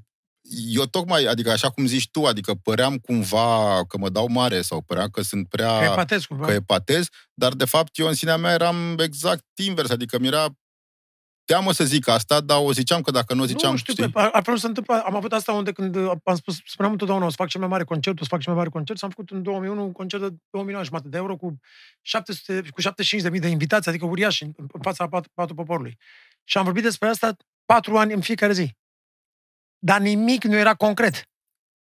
S1: eu tocmai, adică așa cum zici tu, adică păream cumva că mă dau mare sau părea că sunt prea
S2: Că e patez cumva.
S1: că epatez, dar de fapt eu în sinea mea eram exact invers, adică mi era teamă să zic asta, dar o ziceam că dacă nu o ziceam,
S2: nu știu,
S1: știi?
S2: pe- altfel nu se întâmplă. Am avut asta unde când uh, am spus, spuneam întotdeauna, o să fac cel mai mare concert, o să fac cel mai mare concert. Și am făcut în 2001 un concert de 2 milioane și jumătate de euro cu, 700, cu 75 de mii de invitați, adică uriași în, în fața pat, patul poporului. Și am vorbit despre asta patru ani în fiecare zi. Dar nimic nu era concret.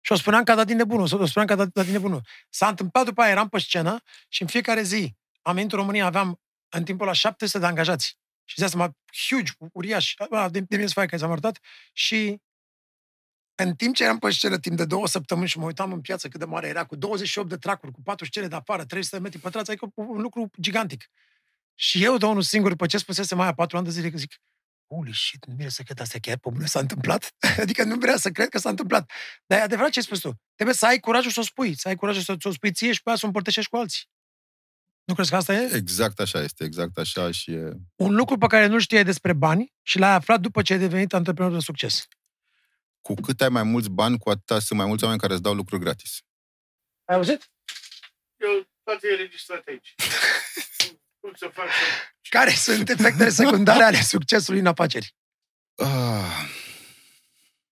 S2: Și o spuneam ca dat din nebunul, o spuneam ca dat, dat din nebunul. S-a întâmplat după aia, eram pe scenă și în fiecare zi am venit în România, aveam în timpul la 700 de angajați. Și de asta huge, uriaș, a, de, de mine să fac că s-a mărtat. Și în timp ce eram pe scenă timp de două săptămâni și mă uitam în piață cât de mare era, cu 28 de tracuri, cu patru scene de afară, 300 de metri pătrați, adică un lucru gigantic. Și eu, de unul singur, după ce spusese mai aia patru ani de zile, că zic, holy shit, nu vrea să cred asta chiar pe bune s-a întâmplat. <laughs> adică nu vrea să cred că s-a întâmplat. Dar e adevărat ce ai spus tu. Trebuie să ai curajul să o spui, să ai curajul să o spui ție și pe aia să o împărtășești cu alții. Nu crezi că asta e?
S1: Exact așa este, exact așa și e...
S2: Un lucru pe care nu știai despre bani și l-ai aflat după ce ai devenit antreprenor de succes.
S1: Cu cât ai mai mulți bani, cu atât sunt mai mulți oameni care îți dau lucruri gratis.
S2: Ai auzit?
S3: Eu, toate e registrat aici. <laughs> Cum să fac să...
S2: Care sunt efectele secundare ale succesului în afaceri?
S1: Ah,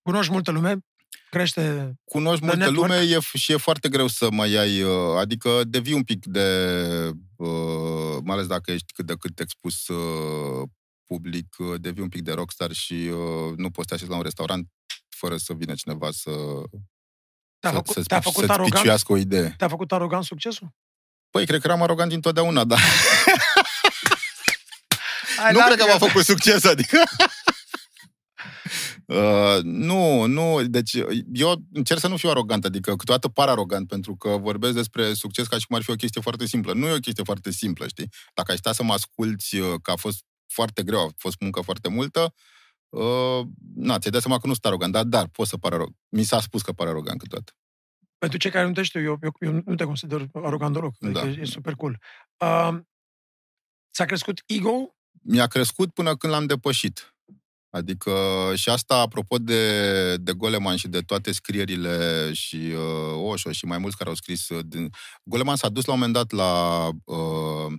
S2: Cunoști multă lume? Crește...
S1: cunoști
S2: The
S1: multă
S2: network.
S1: lume e, f- și e foarte greu să mai ai, uh, adică devii un pic de, uh, mai ales dacă ești cât de cât expus uh, public, uh, devii un pic de rockstar și uh, nu poți să te așezi la un restaurant fără să vină cineva să,
S2: Te-a
S1: să,
S2: făcut,
S1: să-ți,
S2: te-a
S1: pici-
S2: făcut
S1: să-ți
S2: arogant?
S1: piciuiască o idee.
S2: Te-a făcut arogant succesul?
S1: Păi, cred că eram arogant dintotdeauna, dar
S2: Ai <laughs>
S1: nu
S2: dat
S1: cred că m-a făcut succes, adică... <laughs> Uh, nu, nu, deci eu încerc să nu fiu arogant, adică câteodată par arogant, pentru că vorbesc despre succes ca și cum ar fi o chestie foarte simplă. Nu e o chestie foarte simplă, știi? Dacă ai sta să mă asculți uh, că a fost foarte greu, a fost muncă foarte multă, uh, na, ți-ai dat seama că nu sunt arogant, dar, dar pot să par arogant. Mi s-a spus că par arogant câteodată.
S2: Pentru cei care nu te știu, eu, eu, eu nu te consider arogant deloc. Adică
S1: Da.
S2: e super cool. Uh, ți-a crescut ego?
S1: mi-a crescut până când l-am depășit. Adică și asta, apropo de, de Goleman și de toate scrierile și uh, Osho și mai mulți care au scris... Uh, din... Goleman s-a dus la un moment dat la, uh,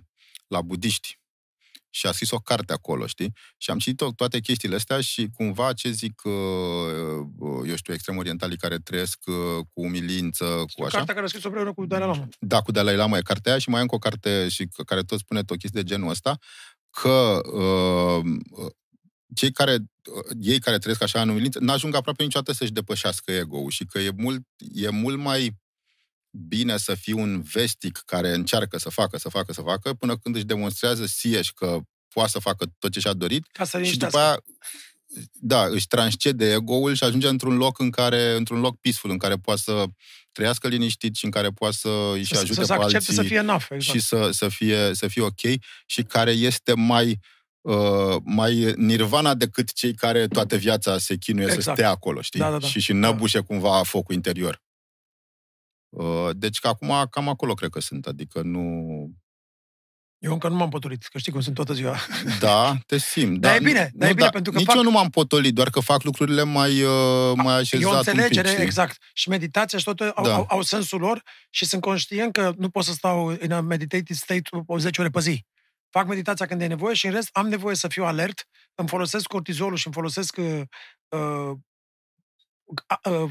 S1: la budiști și a scris o carte acolo, știi? Și am citit toate chestiile astea și cumva ce zic, uh, uh, eu știu, extrem orientalii care trăiesc uh, cu umilință, cu așa.
S2: Cartea care a scris-o împreună cu Dalai Lama.
S1: Da, cu Dalai Lama e cartea aia și mai e încă o carte și c- care tot spune tot chestii de genul ăsta, că uh, cei care, uh, ei care trăiesc așa în umilință, n-ajung aproape niciodată să-și depășească ego-ul și că e mult, e mult mai bine să fii un vestic care încearcă să facă, să facă, să facă, până când își demonstrează sieși că poate să facă tot ce și-a dorit
S2: Ca să
S1: și
S2: liniștească.
S1: după aia da, își transcede ego-ul și ajunge într-un loc în care, într-un loc peaceful, în care poate să trăiască liniștit și în care poate să îi și
S2: să,
S1: ajute
S2: să se
S1: pe
S2: accepte
S1: alții
S2: să fie enough. Exact.
S1: și să, să, fie, să fie ok și care este mai uh, mai nirvana decât cei care toată viața se chinuie să
S2: Exact.
S1: stea acolo, știi?
S2: Da, da, da.
S1: Și, și năbușe cumva focul interior. Uh, deci că acum cam acolo cred că sunt, adică nu...
S2: Eu încă nu m-am potolit, că știi cum sunt toată ziua.
S1: Da, <laughs> te simt.
S2: Dar
S1: da,
S2: e bine, dar e bine, pentru că
S1: nici
S2: fac-
S1: eu nu m-am potolit, doar că fac lucrurile mai, uh, mai așezat
S2: E o înțelegere,
S1: un pic, știi?
S2: exact. Și meditația și totul au,
S1: Da.
S2: au, au sensul lor și sunt conștient că nu pot să stau în a meditative state o 10 ore pe zi. Fac meditația când e nevoie și în rest am nevoie să fiu alert, îmi folosesc cortizolul și îmi folosesc uh, uh, uh,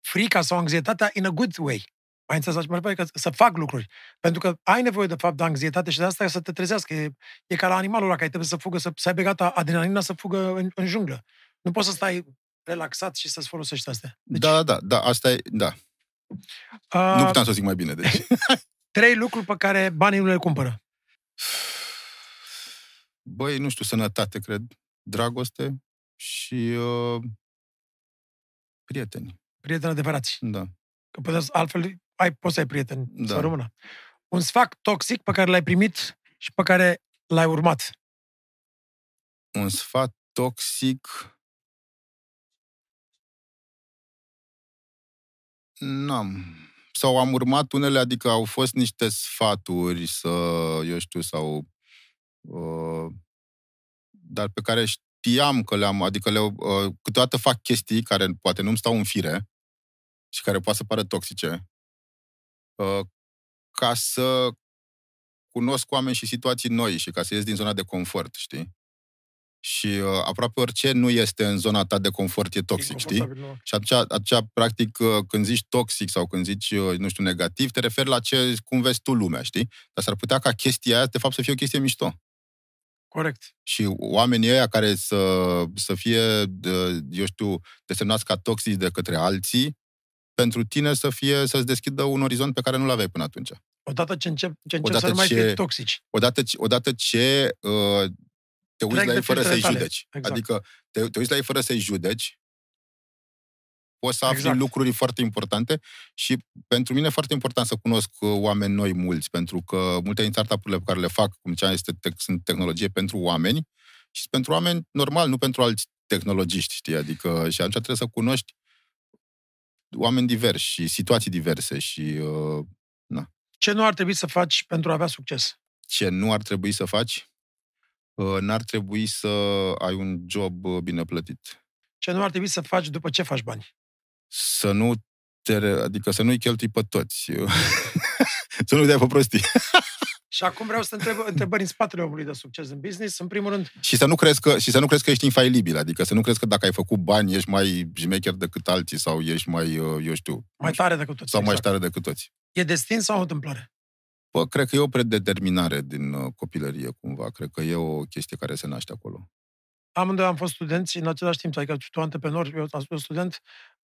S2: frica sau anxietatea in a good way. Mai înțeles la ce mă refer? Că să fac lucruri. Pentru că ai nevoie, de fapt, de anxietate și de asta să te trezească. E, e ca la animalul ăla care trebuie să fugă, să, să aibă gata adrenalina să fugă în, în junglă. Nu poți să stai relaxat și să-ți folosești astea. Deci,
S1: Da, da, da, asta e, da.
S2: uh,
S1: Nu puteam să o zic mai bine, deci. <laughs>
S2: Trei lucruri pe care banii nu le cumpără.
S1: Băi, nu știu, sănătate, cred, dragoste și uh, prieteni,
S2: Prieteni adevărați.
S1: da.
S2: Că puteți, altfel ai, poți să ai prieteni
S1: Da.
S2: să rămână. Un sfat toxic pe care l-ai primit și pe care l-ai urmat.
S1: Un sfat toxic... N-am. Sau am urmat unele, adică au fost niște sfaturi să, eu știu, sau... Uh, dar pe care știam că le-am, adică le, uh, câteodată fac chestii care poate nu-mi stau în fire și care poate să pară toxice, uh, ca să cunosc oameni și situații noi și ca să ies din zona de confort, știi? Și uh, aproape orice nu este în zona ta de confort e toxic, știi?
S2: Inconfortabil, nu.
S1: Și atunci, atunci, practic, uh, când zici toxic sau când zici, uh, nu știu, negativ, te referi la ce, cum vezi tu lumea, știi? Dar s-ar putea ca chestia aia, de fapt, să fie o chestie mișto.
S2: Corect.
S1: Și oamenii ăia care să, să fie, de, eu știu, desemnați ca toxici de către alții, pentru tine să fie, să-ți deschidă un orizont pe care nu-l aveai până atunci.
S2: Odată ce încep, ce încep
S1: Odată
S2: să nu mai
S1: ce-
S2: fie toxici.
S1: Odată ce, odată ce uh, te uiți
S2: Trec
S1: la
S2: de
S1: ei fără
S2: filtrele
S1: să-i
S2: tale.
S1: judeci.
S2: Exact.
S1: Adică te, te uiți la ei fără să-i judeci, poți să afli
S2: Exact.
S1: lucruri foarte importante și pentru mine e foarte important să cunosc uh, oameni noi mulți, pentru că multe din startup-urile pe care le fac, cum ziceam, este te- sunt tehnologie pentru oameni și sunt pentru oameni normal, nu pentru alți tehnologiști, știi? Adică și atunci trebuie să cunoști oameni diversi și situații diverse și uh,
S2: Ce nu ar trebui să faci pentru a avea succes?
S1: ce nu ar trebui să faci, uh, n-ar trebui să ai un job uh, bine plătit.
S2: Ce nu ar trebui să faci după ce faci bani?
S1: Să nu te, re- adică să nu-i cheltui pe toți. <laughs> să nu dai pe prostii. <laughs>
S2: Și acum vreau să te întreb întrebări în spatele omului de succes în business. În primul rând,
S1: și să nu crezi că, și să nu crezi că ești infailibil. Adică să nu crezi că dacă ai făcut bani ești mai jmecher decât alții sau ești mai, uh, eu știu,
S2: mai tare decât toți.
S1: sau mai
S2: exact.
S1: tare decât toți.
S2: E destin sau o întâmplare?
S1: Bă, cred că e o predeterminare din uh, copilărie, cumva. Cred că e o chestie care se naște acolo.
S2: Amândoi am fost studenți în același timp, adică tu antreprenor, eu am fost student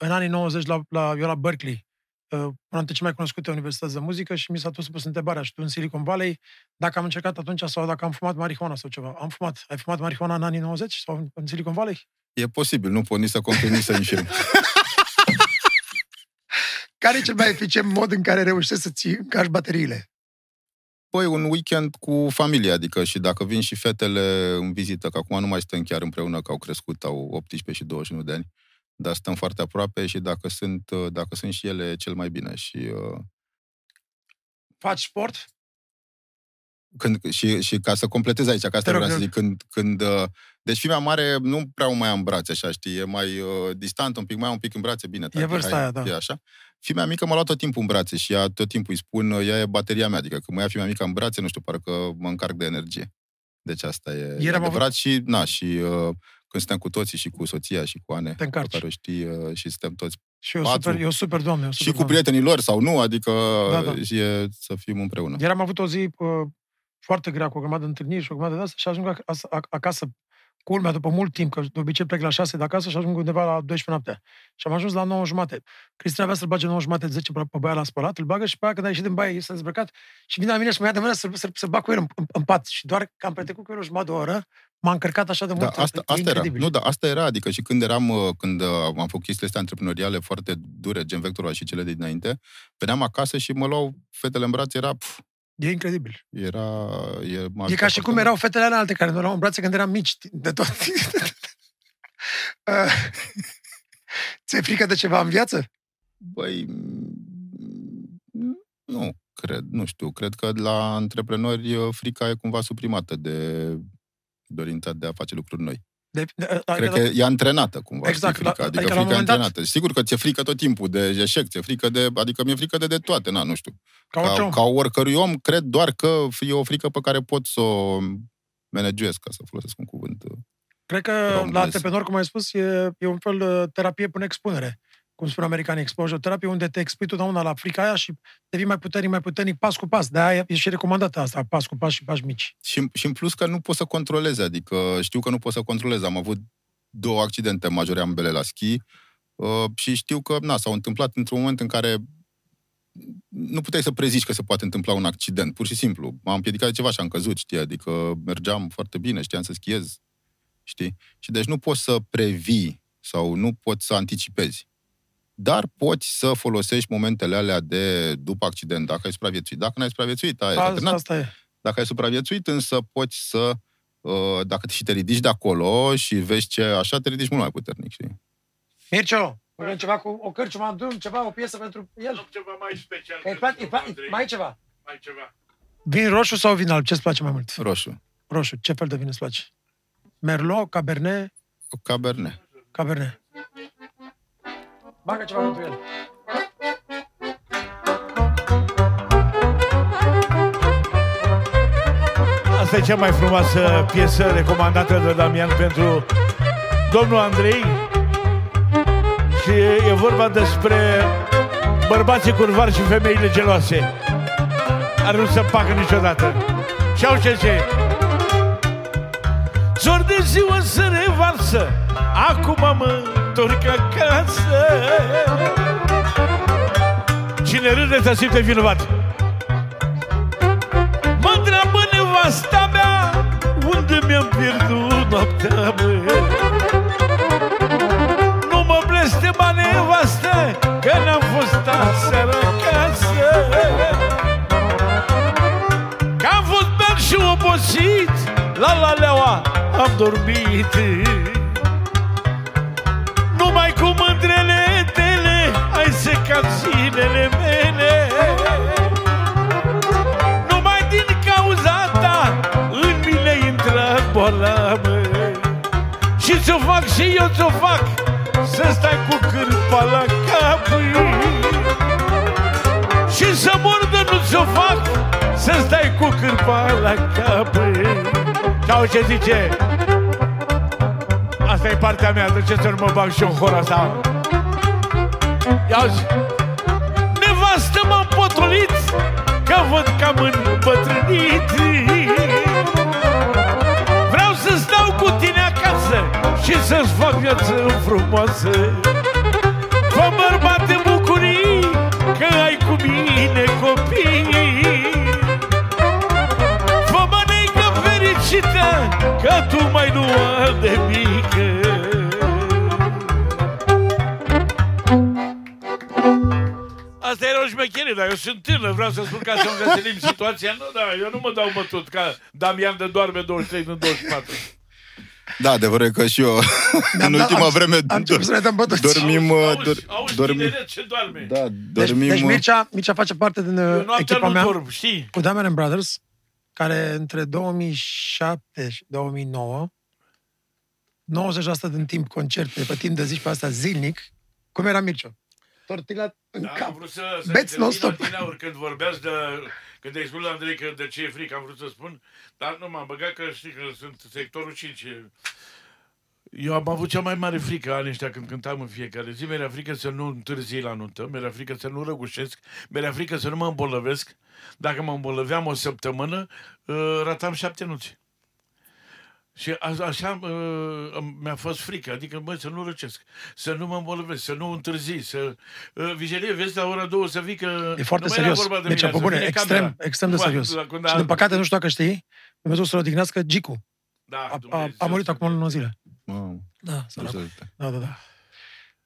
S2: în anii 90 la, la, eu la Berkeley, uh, una dintre cele mai cunoscute universități de muzică și mi s-a tot pus întrebarea, și tu în Silicon Valley, dacă am încercat atunci sau dacă am fumat marihuana sau ceva. Am fumat. Ai fumat marihuana în anii 90 sau în, în Silicon Valley?
S1: E posibil, nu pot nici să confirm, nici să infirm. <laughs>
S2: Care e cel mai eficient mod în care reușești să-ți încarci bateriile?
S1: Păi, un weekend cu familia, adică și dacă vin și fetele în vizită, că acum nu mai stăm chiar împreună, că au crescut, au 18 și 21 de ani, dar stăm foarte aproape și dacă sunt, dacă sunt și ele, e cel mai bine. Și, uh,
S2: Faci sport?
S1: când, și, și ca să completez aici, că asta
S2: Te rog,
S1: vreau să
S2: te
S1: zic, când, când uh, deci fimea mare nu prea o mai am în brațe, așa, știi, e mai uh, distant un pic, mai am un pic în brațe, bine. tati,
S2: vârsta
S1: hai,
S2: aia, da.
S1: E așa. Fimea mică m-a luat tot timpul în brațe și ea tot timpul îi spun, uh, ea e bateria mea, adică când mă ia fimea mică în brațe, nu știu, parcă mă încarc de energie. Deci asta e,
S2: Ieri
S1: e
S2: am
S1: adevărat și, na, și uh, când suntem cu toții și cu soția și cu Ane,
S2: Te
S1: pe
S2: încarci.
S1: care o știi, uh, și suntem toți,
S2: Și eu
S1: Patru.
S2: super, eu super doamne. Eu super
S1: și cu
S2: doamne.
S1: prietenii lor sau nu, adică
S2: Da, da.
S1: și e să fim împreună.
S2: Iar am avut o zi uh, foarte grea, cu o grămadă de întâlniri și o grămadă de asta și ajung acasă, ac- acasă culmea după mult timp, că de obicei plec la 6 de acasă și ajung undeva la 12 noaptea. Și am ajuns la 9 jumate. Cristina avea să-l bage 9 jumate, 10 pe pe baia la spălat, îl bagă și pe aia când a ieșit din baie, s-a dezbrăcat și vine la mine și mă ia de mână să, să, să bag cu el în, în, în, pat. Și doar că am petrecut cu el o jumătate de oră, m-a încărcat așa de
S1: Da,
S2: mult.
S1: asta,
S2: e
S1: asta era.
S2: incredibil.
S1: Nu, da, asta era, adică și când eram, uh, când uh, am făcut chestiile astea antreprenoriale foarte dure, gen Vectorul și cele de dinainte, veneam acasă și mă luau fetele în brațe, era, pf,
S2: E incredibil.
S1: era, e, m-a
S2: E
S1: ajutat
S2: ca și
S1: foarte
S2: cum
S1: mult.
S2: erau fetele ale alte care ne luau în brațe când eram mici, de tot. Uh, <laughs> <laughs> Ți-e frică de ceva în viață?
S1: Băi, mm, nu, cred, nu știu, cred că la antreprenori uh, frica e cumva suprimată de dorința de a face lucruri noi.
S2: De, de,
S1: Cred că e antrenată cumva,
S2: Exact,
S1: știi, frica.
S2: la-
S1: Adică
S2: adică la un
S1: frica e
S2: moment dat-
S1: antrenată. Sigur că ți-e frică tot timpul de eșec, ți-e frică de... Adică mi-e frică de, de toate, na, nu știu.
S2: ca orice
S1: Ca,
S2: om.
S1: ca oricărui om, cred doar că e o frică pe care pot să o managerez, ca să folosesc un cuvânt. uh,
S2: Cred că
S1: românesc.
S2: la antreprenor, cum ai spus, e, e un fel de terapie până expunere. Cum spun americanii, exposure terapie, unde te expui totdeauna la frica aia și devii mai puternic, mai puternic, pas cu pas. De-aia e și recomandată asta, pas cu pas și pași mici.
S1: Și, și în plus că nu poți să controlezi, adică știu că nu poți să controlezi. Am avut două accidente majore ambele la schi uh, și știu că na, s-au întâmplat într-un moment în care nu puteai să prezici că se poate întâmpla un accident, pur și simplu. M-am împiedicat de ceva și am căzut, știi, adică mergeam foarte bine, știam să schiez, știi? Și deci nu poți să previi sau nu poți să anticipezi. Dar poți să folosești momentele alea de după accident, dacă ai supraviețuit. Dacă n-ai supraviețuit, ai
S2: Asta,
S1: terminat.
S2: asta e.
S1: Dacă ai supraviețuit, însă poți să, uh, dacă și te ridici de acolo și vezi ce așa, te ridici mult mai puternic, știi?
S2: Mircio, vorbim ceva cu o cărciumă, drum, ceva, o piesă pentru el.
S3: Am ceva mai special.
S2: Că îi place, îi place, mai e ceva.
S3: mai ceva.
S2: Vin roșu sau vin alb? Ce-ți place mai mult?
S1: Roșu.
S2: Roșu. Ce fel de vin îți place? Merlot, Cabernet,
S1: O cabernet.
S2: Cabernet. Bagă ceva pentru el.
S3: Asta e cea mai frumoasă piesă recomandată de Damian pentru domnul Andrei. Și e vorba despre bărbații curvari și femeile geloase. Care nu se pacă niciodată. Și au ce ce? Zor de ziua se revarsă Acum mă întorc acasă. Cine râde să simte vinovat. Mă întreabă nevasta mea Unde mi-am pierdut noaptea mea Nu mă blestema nevastă Că n-am fost aseară acasă. Că am fost beat și obosit La la leaua am dormit. Numai cu mândrele tele Ai secat zilele mele. Numai din cauza ta În mine intră boala mă Și ți-o fac și eu ți-o fac Să stai cu cârpa la cap Și să mor de nu ți-o fac Să stai cu cârpa la cap Sau ce zice Asta e partea mea, de ce să nu mă bag și eu în hora asta? Ia uzi. Nevastă m-am potolit Că văd că am îmbătrânit Vreau să stau cu tine acasă Și să-ți fac viață frumoasă Fă bărbat de bucurii Că ai cu mine copii Fă mănâncă fericită Că tu mai nu ai de mică era o șmecherie, dar eu sunt tânăr, vreau să spun ca să-mi veselim situația. Nu, da, eu nu mă dau bătut ca Damian de doarme 23 în 24.
S1: Da, adevărul e că și eu, <laughs> în
S2: dat-
S1: ultima
S2: am-
S1: vreme,
S2: am început să ne dăm bătuți.
S1: dormim...
S3: auzi,
S1: uh, dor,
S3: auzi,
S1: dormim
S3: tineret ce doarme.
S1: da,
S2: Deci,
S1: dormim...
S2: deci
S1: uh,
S2: Mircea, Mircea face parte din
S3: Eu
S2: uh,
S3: noaptea
S2: echipa
S3: nu
S2: mea
S3: dorm, știi?
S2: cu Damian Brothers, care între 2007 și 2009, 90% din timp concerte, pe timp de zi și pe asta zilnic, cum era Mircea? Tortila în
S3: Da, am
S2: cap.
S3: vrut să, să
S2: Beți non-stop.
S3: din aur când vorbeați de... Când ai spus la Andrei că de ce e frică, am vrut să spun, dar nu m-am băgat că știi că sunt sectorul 5. Eu am avut cea mai mare frică anii ăștia când cântam în fiecare zi. Mi-era frică să nu întârzi la nuntă, mi-era frică să nu răgușesc, mi-era frică să nu mă îmbolnăvesc. Dacă mă îmbolnăveam o săptămână, uh, ratam șapte nunți. Și a, așa uh, mi-a fost frică, adică, băi, să nu răcesc, să nu mă îmbolnăvesc, să nu întârzi, să... Uh, vigilie, vezi, la ora două să vii că...
S2: E foarte
S3: nu mai era
S2: serios.
S3: vorba de
S2: Deci,
S3: mine,
S2: pe
S3: să
S2: bune,
S3: vine
S2: extrem,
S3: camera.
S2: extrem de
S3: Vai,
S2: serios.
S3: la- când
S2: Și
S3: a-
S2: din păcate, nu știu dacă știi, Dumnezeu să-l odihnească, Gicu.
S3: Da,
S2: A, a,
S3: Dumnezeu
S2: a murit
S3: să
S2: acum în 9 zile.
S1: Wow,
S2: Da, săracul.
S1: Dumnezeu.
S2: Da, da, da.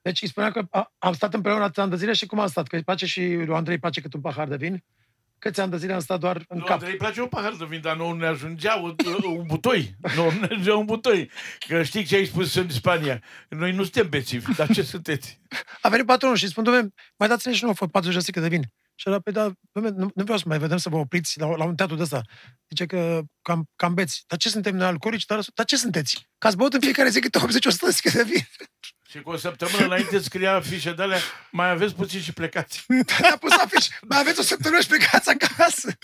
S2: Deci îi spuneam că a, am stat împreună atâția ani de zile și cum am stat? Că îi place și lui Andrei îi place cât un pahar de vin. Câți ani de zile am stat doar în
S3: Nu,
S2: cap.
S3: Andrei, îi place un pahar de vin, dar nu ne ajungea un, un butoi. Nu ne ajungea un butoi. Că știi ce ai spus în Spania. Noi nu suntem bețivi, dar ce sunteți? <laughs>
S2: A venit patronul și îi spun, domnule, mai dați-ne și nouă 40 de sticle de vin. Și era, pe da, domnule, nu, nu vreau să mai vedem să vă opriți la, la un teatru de ăsta. Zice că cam, cam beți. Dar ce suntem noi alcoolici? Dar, dar ce sunteți? Că ați băut în fiecare zi câte 80-100 de sticle de vin.
S3: Și cu o săptămână înainte scria afișe de alea, mai aveți puțin și plecați.
S2: A pus afiș. Mai aveți o săptămână și plecați acasă.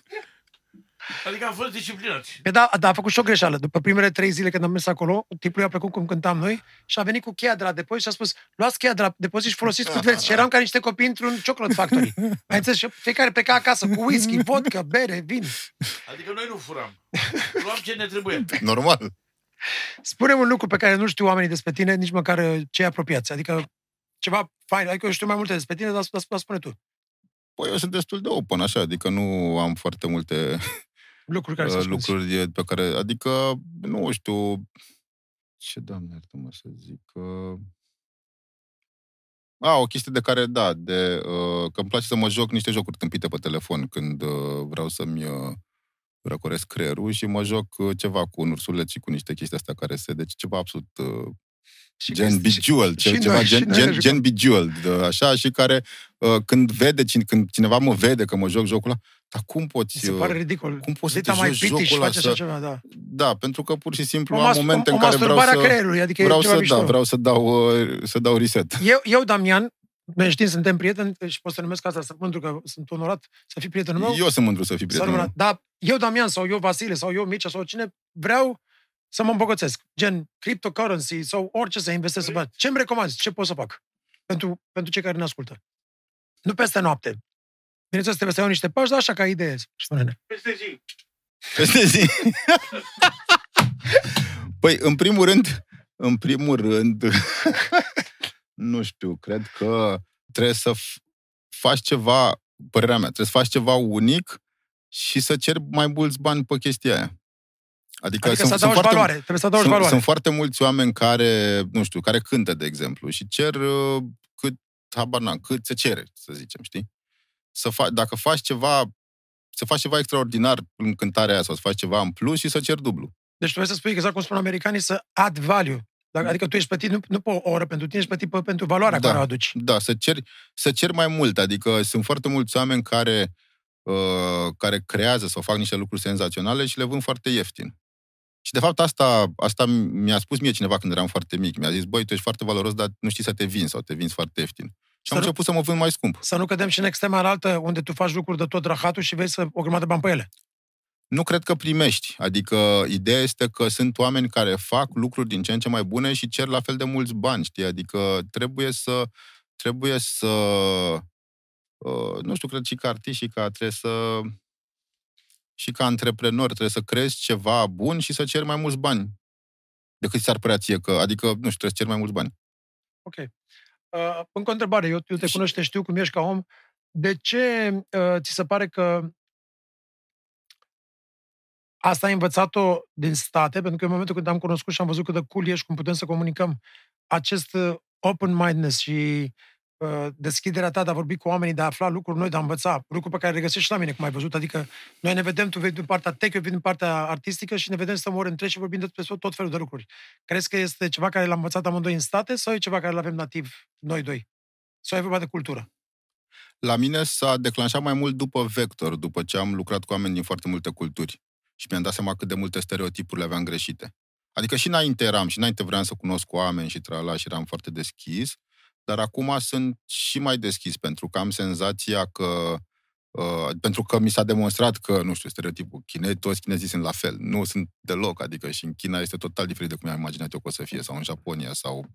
S3: Adică am fost disciplinați.
S2: Pe da, da, a făcut și o greșeală. După primele trei zile când am mers acolo, tipul i-a plăcut cum cântam noi și a venit cu cheia de la depozit și a spus, luați cheia de la depozit și folosiți cât vreți. Și eram ca niște copii într-un chocolate factory. <laughs> Ai înțeles? Și fiecare pleca acasă cu whisky, vodka, bere, vin.
S3: Adică noi nu furam. Luam ce ne trebuie.
S1: Normal.
S2: Spune un lucru pe care nu știu oamenii despre tine, nici măcar uh, cei apropiați. Adică ceva fain. Adică eu știu mai multe despre tine, dar, dar, dar spune tu.
S1: Păi eu sunt destul de open, așa, adică nu am foarte multe <laughs>
S2: Lucruri care
S1: uh,
S2: să spuneți.
S1: lucruri pe care, adică, nu știu, ce doamne, iartă-mă să zic, uh... A, o chestie de care, da, de, uh, că îmi place să mă joc niște jocuri tâmpite pe telefon când uh, vreau să-mi uh, răcoresc creierul și mă joc uh, ceva cu un ursuleț și cu niște chestii astea care se, deci ceva absolut uh,
S2: Și
S1: gen
S2: că- și-
S1: Bejeweled,
S2: și
S1: ce, ceva
S2: noi- și
S1: gen,
S2: noi ne
S1: gen,
S2: jucăm.
S1: gen Bejeweled, uh, așa, și care uh, când vede, cine, când cineva mă vede că mă joc jocul ăla, dar cum poți...
S2: Mi se
S1: uh,
S2: pare ridicol.
S1: cum poți să
S2: Dita
S1: te
S2: mai
S1: joci
S2: piti și
S1: jocul ăla
S2: face așa
S1: să-
S2: ceva, da.
S1: Da, pentru că pur și simplu
S2: O,
S1: am
S2: mas-
S1: momente
S2: o,
S1: în
S2: o
S1: care vreau
S2: masturbare a
S1: să...
S2: creierului, adică e
S1: Vreau
S2: ceva
S1: să,
S2: mișto.
S1: da, vreau să dau, uh, să dau reset.
S2: Eu, eu, Damian, Noi știm, suntem prieteni și pot să numesc asta, sunt mândru că sunt onorat să fii prietenul meu.
S1: Eu sunt mândru să fii prietenul meu.
S2: Dar eu, Damian, sau eu, Vasile, sau eu, Mircea, sau cine, vreau să mă îmbogățesc. Gen cryptocurrency sau orice să investesc. Să Ce îmi recomanzi? Ce pot să fac? Pentru, pentru cei care ne ascultă. Nu peste noapte. Bineînțeles, trebuie să iau niște pași, dar așa ca idee. Spune-ne.
S3: Peste zi.
S1: Peste zi. <laughs> păi, în primul rând, în primul rând, <laughs> nu știu, cred că trebuie să f- faci ceva, părerea mea, trebuie să faci ceva unic și să ceri mai mulți bani pe chestia aia.
S2: Adică, adică sunt, să adaugi valoare, trebuie să adaugi
S1: sunt,
S2: valoare.
S1: Sunt foarte mulți oameni care, nu știu, care cântă, de exemplu, și cer uh, cât, habar n-am, cât se cere, să zicem, știi? Să fa- dacă faci ceva, să faci ceva extraordinar în cântarea aia sau să faci ceva în plus și să cer dublu.
S2: Deci tu vrei să spui exact cum spun americanii, să add value. Dacă, adică tu ești plătit nu, nu pe o oră pentru tine, ești plătit pe, pentru valoarea
S1: Da.
S2: care o aduci.
S1: Da, să ceri, să ceri mai mult. Adică sunt foarte mulți oameni care, uh, care creează sau fac niște lucruri senzaționale și le vând foarte ieftin. Și de fapt asta, asta mi-a spus mie cineva când eram foarte mic. Mi-a zis, băi, tu ești foarte valoros, dar nu știi să te vinzi sau te vinzi foarte ieftin. Și am
S2: Să nu-
S1: început să mă vând mai scump.
S2: Să nu cădem și în extrema altă, unde tu faci lucruri de tot rahatul și vei să o grămadă de bani pe ele.
S1: Nu cred că primești. Adică ideea este că sunt oameni care fac lucruri din ce în ce mai bune și cer la fel de mulți bani, știi? Adică trebuie să trebuie să uh, nu știu, cred și ca artist și ca trebuie să și ca antreprenor trebuie să crezi ceva bun și să ceri mai mulți bani decât ți-ar părea ție că, adică, nu știu, trebuie să ceri mai mulți bani.
S2: Ok. Uh, încă o întrebare. Eu, eu te cunosc, te știu cum ești ca om. De ce uh, ți se pare că asta ai învățat-o din state? Pentru că în momentul când am cunoscut și am văzut cât de cool ești, cum putem să comunicăm, acest uh, open-mindedness și uh, deschiderea ta de a vorbi cu oamenii, de a afla lucruri noi, de a învăța, lucruri pe care le regăsești și la mine, cum ai văzut. Adică noi ne vedem, tu vei din partea tech, eu vin din partea artistică și ne vedem să ori între și vorbim despre tot felul de lucruri. Crezi că este ceva care l-am învățat amândoi în state sau e ceva care l-avem nativ noi doi? Sau e vorba de cultură?
S1: La mine s-a declanșat mai mult după vector, după ce am lucrat cu oameni din foarte multe culturi. Și mi-am dat seama cât de multe stereotipuri le aveam greșite. Adică și înainte eram, și înainte vreau să cunosc oameni și trala și eram foarte deschis, dar acum sunt și mai deschis pentru că am senzația că Uh, pentru că mi s-a demonstrat că, nu știu, stereotipul chinez, toți chinezii sunt la fel. Nu sunt deloc, adică și în China este total diferit de cum am imaginat eu că o să fie, sau în Japonia, sau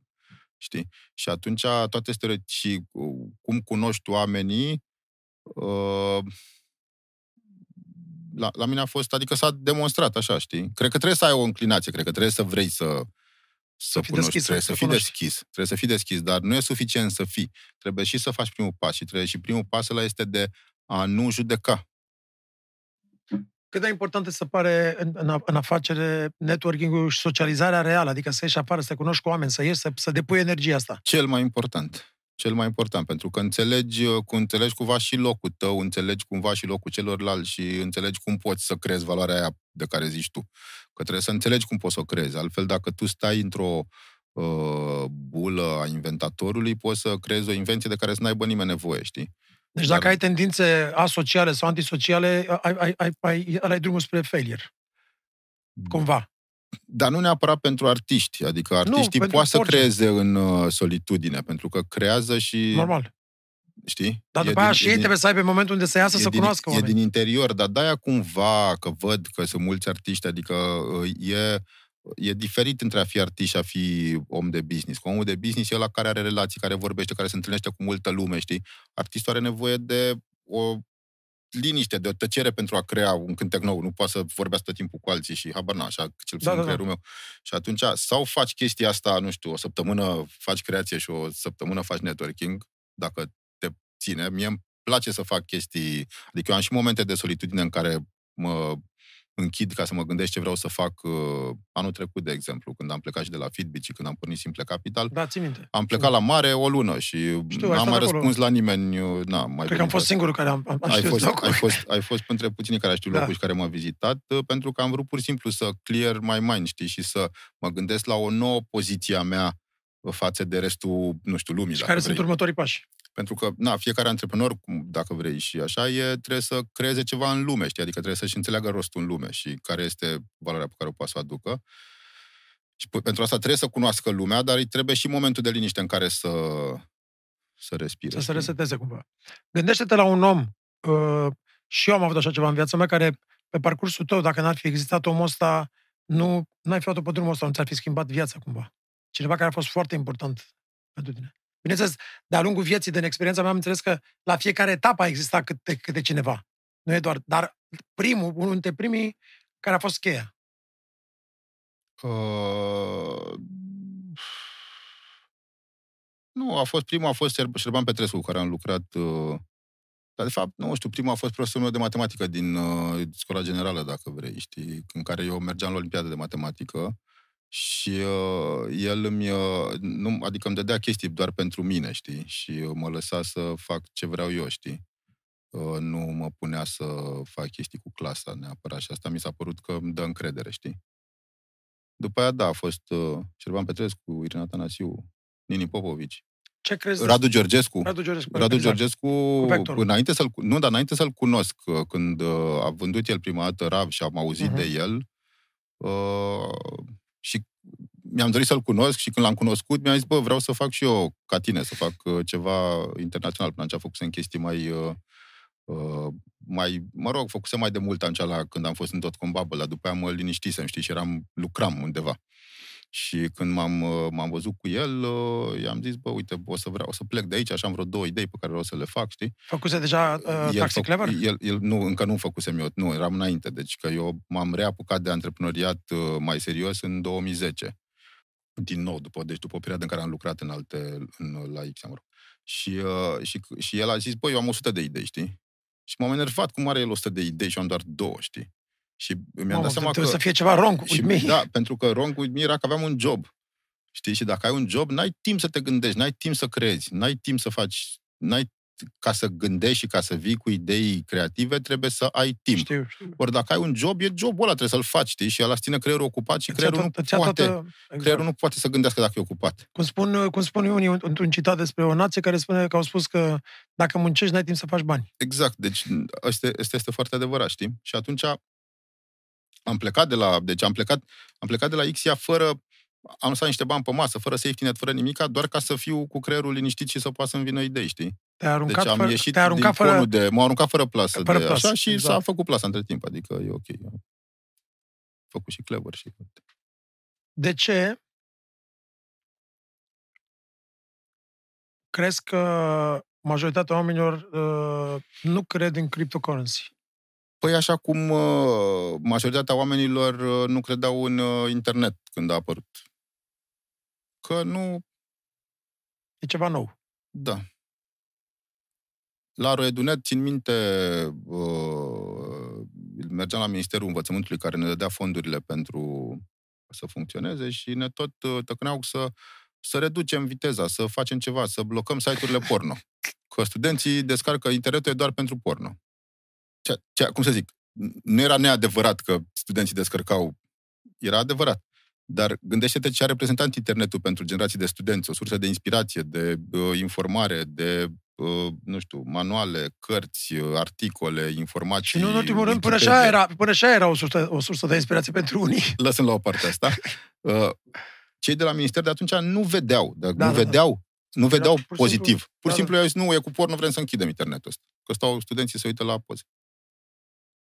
S1: știi? Și atunci toate stereotipuri, și uh, cum cunoști oamenii, uh, la, la mine a fost, adică s-a demonstrat așa, știi? Cred că trebuie să ai o înclinație, cred că trebuie să vrei să să
S2: fii
S1: cunoști,
S2: deschis,
S1: trebuie
S2: să
S1: să fii
S2: cunoști.
S1: deschis, trebuie să fii deschis, dar nu e suficient să fii. Trebuie și să faci primul pas și trebuie și primul pas ăla este de a nu judeca.
S2: Cât de important se pare în, în, în afacere networking-ul și socializarea reală, adică să ieși afară, să te cunoști cu oameni, să ieși, să, să depui energia asta.
S1: Cel mai important. Cel mai important, pentru că înțelegi, cu înțelegi cumva și locul tău, înțelegi cumva și locul celorlalți și înțelegi cum poți să creezi valoarea aia de care zici tu. Că trebuie să înțelegi cum poți să o creezi. Altfel, dacă tu stai într-o uh, bulă a inventatorului, poți să creezi o invenție de care să n-aibă nimeni nevoie, știi?
S2: Deci
S1: Dar-
S2: dacă ai tendințe asociale sau antisociale, ai, ai, ai, ai, ai drumul spre failure. Cumva.
S1: Dar nu neapărat pentru artiști. Adică artiștii
S2: pentru
S1: poate să
S2: orice.
S1: creeze în uh, solitudine, pentru că creează și...
S2: Normal.
S1: Știi?
S2: Dar
S1: E
S2: după aia
S1: din-
S2: și
S1: e
S2: ei
S1: din-
S2: trebuie să aibă momentul unde să iasă
S1: e
S2: să
S1: din,
S2: cunoască
S1: E
S2: oamenii.
S1: din interior, dar de-aia cumva, că văd că sunt mulți artiști, adică uh, e, e diferit între a fi artist și a fi om de business. Că omul de business e ăla care are relații, care vorbește, care se întâlnește cu multă lume, știi? Artistul are nevoie de o liniște, de o tăcere pentru a crea un cântec nou. Nu poate să vorbească tot timpul cu alții și habar n așa, cel puțin
S2: Da,
S1: în
S2: da, da.
S1: creierul meu. Și atunci, sau faci chestia asta, nu știu, o săptămână faci creație și o săptămână faci networking, dacă te ține. Mie îmi place să fac chestii, adică eu am și momente de solitudine în care mă închid ca să mă gândesc ce vreau să fac uh, anul trecut, de exemplu, când am plecat și de la Fitbit și când am pornit Simple Capital.
S2: Da, ții minte.
S1: Am plecat la mare o lună și
S2: Știu, ai
S1: n-am
S2: stat
S1: mai
S2: acolo.
S1: răspuns la nimeni. uh, Na, mai
S2: Cred că am
S1: venit
S2: fost
S1: asta.
S2: singurul care am, am, am
S1: Ai
S2: știut
S1: fost,
S2: locul.
S1: ai, fost, ai fost printre puținii care știu
S2: Da.
S1: locul și care m-a vizitat, uh, pentru că am vrut pur și simplu să clear my mind, știi, și să mă gândesc la o nouă poziție a mea uh, față de restul, nu știu, lumii,
S2: Și
S1: dacă
S2: care
S1: vrei.
S2: sunt următorii pași.
S1: Pentru că, na, fiecare antreprenor, cum- dacă vrei și așa, e, trebuie să creeze ceva în lume, știi? Adică trebuie să-și înțeleagă rostul în lume și care este valoarea pe care o poate să o aducă. Și p- pentru asta trebuie să cunoască lumea, dar îi trebuie și momentul de liniște în care să, să respire.
S2: Să se
S1: știi?
S2: reseteze cumva. Gândește-te la un om, uh, și eu am avut așa ceva în viața mea, care pe parcursul tău, dacă n-ar fi existat omul ăsta, nu n-ai fi luat pe drumul ăsta, nu ți-ar fi schimbat viața cumva. Cineva care a fost foarte important pentru tine. Bineînțeles, de-a lungul vieții, din experiența mea, am înțeles că la fiecare etapă a existat câte, câte cineva. Nu e doar, dar primul, unul dintre primii care a fost cheia.
S1: Uh, nu, a fost primul a fost Șer- Șerban Petrescu, cu care am lucrat. Uh, dar, de fapt, nu știu, primul a fost profesorul meu de matematică din uh, școala generală, dacă vrei, știi, în care eu mergeam la Olimpiada de matematică și uh, el îmi, uh, nu, adică îmi dădea chestii doar pentru mine, știi, și uh, mă lăsa să fac ce vreau eu, știi. Uh, nu mă punea să fac chestii cu clasa neapărat și asta mi s-a părut că îmi dă încredere, știi. După aia, da, a fost uh, Șerban Petrescu, Irina Tanasiu, Nini Popovici,
S2: Ce crezi?
S1: Radu Georgescu.
S2: Radu Georgescu.
S1: Radu
S2: exact.
S1: Georgescu,
S2: vectorul.
S1: înainte să-l, cu- nu, dar înainte să-l cunosc, uh, când uh, a vândut el prima dată RAV și am auzit
S2: Mhm.
S1: de el, uh, și mi-am dorit să-l cunosc și când l-am cunoscut, mi-am zis, bă, vreau să fac și eu ca tine, să fac uh, ceva internațional. Până atunci făcusem chestii mai, uh, uh, mai, mă rog, făcusem mai de mult atunci la, când am fost în Dotcom Bubble, dar după aia mă liniștisem, știi, și eram, lucram undeva. Și când m-am, uh, m-am văzut cu el, uh, i-am zis, bă, uite, o să vreau o să plec de aici, așa am vreo două idei pe care vreau să le fac, știi?
S2: Făcuse deja uh,
S1: el,
S2: Taxi Clever?
S1: El, el, nu, încă nu făcusem eu, nu, eram înainte, deci că eu m-am reapucat de antreprenoriat uh, mai serios în 2010. Din nou, după, deci după o perioadă în care am lucrat în alte, în, la X, mă rog. Și, uh, și, și el a zis, băi, eu am 100 de idei, știi? Și m-am enervat cum are el 100 de idei și eu am doar două, știi? Și mi-am
S2: Mamă,
S1: dat seama că...
S2: trebuie să fie ceva wrong
S1: Și,
S2: with me.
S1: da, pentru că wrong with me era că aveam un job. Știi? Și dacă ai un job, n-ai timp să te gândești, n-ai timp să creezi, n-ai timp să faci... N-ai, ca să gândești și ca să vii cu idei creative, trebuie să ai timp.
S2: Știu, știu.
S1: Ori dacă ai un job, e jobul ăla, trebuie să-l faci, știi? Și ăla îți ține creierul ocupat și
S2: Îți ia
S1: creierul nu
S2: tot- îți ia
S1: poate...
S2: toată- exact.
S1: Creierul nu poate să gândească dacă e ocupat.
S2: Cum spun, cum spun unii într-un citat despre o nație care spune că au spus că dacă muncești, n-ai timp să faci bani.
S1: Exact, deci asta este, este foarte adevărat, știi? Și atunci am plecat de la, deci am plecat, am plecat de la Xia fără, am lăsat niște bani pe masă, fără safety net, fără nimica, doar ca să fiu cu creierul liniștit și să poată să-mi vină idei, știi?
S2: Te-ai aruncat,
S1: Deci am
S2: fără,
S1: ieșit
S2: te-ai aruncat
S1: din
S2: fără...
S1: conul de, m-au aruncat fără plasă,
S2: Fără
S1: de
S2: plasă,
S1: așa și
S2: exact.
S1: s-a făcut plasa între timp, adică e ok. E făcut și clever și...
S2: De ce crezi că majoritatea oamenilor uh, nu cred în cryptocurrency?
S1: Păi așa cum uh, majoritatea oamenilor uh, nu credeau în uh, internet când a apărut. Că nu
S2: E ceva nou.
S1: Da. La Roedunet, țin minte, uh, mergeam la Ministerul Învățământului care ne dădea fondurile pentru să funcționeze și ne tot uh, tăcneau să, să reducem viteza, să facem ceva, să blocăm site-urile porno. Că studenții descarcă internetul e doar pentru porno. Ce, ce, cum să zic, nu era neadevărat că studenții descărcau, era adevărat. Dar gândește-te ce a reprezentat internetul pentru generații de studenți, o sursă de inspirație, de uh, informare, de, uh, nu știu, manuale, cărți, uh, articole, informații.
S2: Și nu în ultimul rând, până
S1: Wikipedia.
S2: așa era, până așa era o, sursă, o sursă de inspirație pentru unii.
S1: Lăsăm la o parte asta. <laughs> Uh, cei de la minister de atunci nu vedeau, dar
S2: Da,
S1: nu
S2: da, da.
S1: vedeau, nu vedeau
S2: pur și
S1: pozitiv.
S2: simplu-
S1: Pur
S2: da,
S1: și simplu i-au zis, nu, e cu porno, vrem să închidem internetul ăsta. Că stau studenții să uită la poze.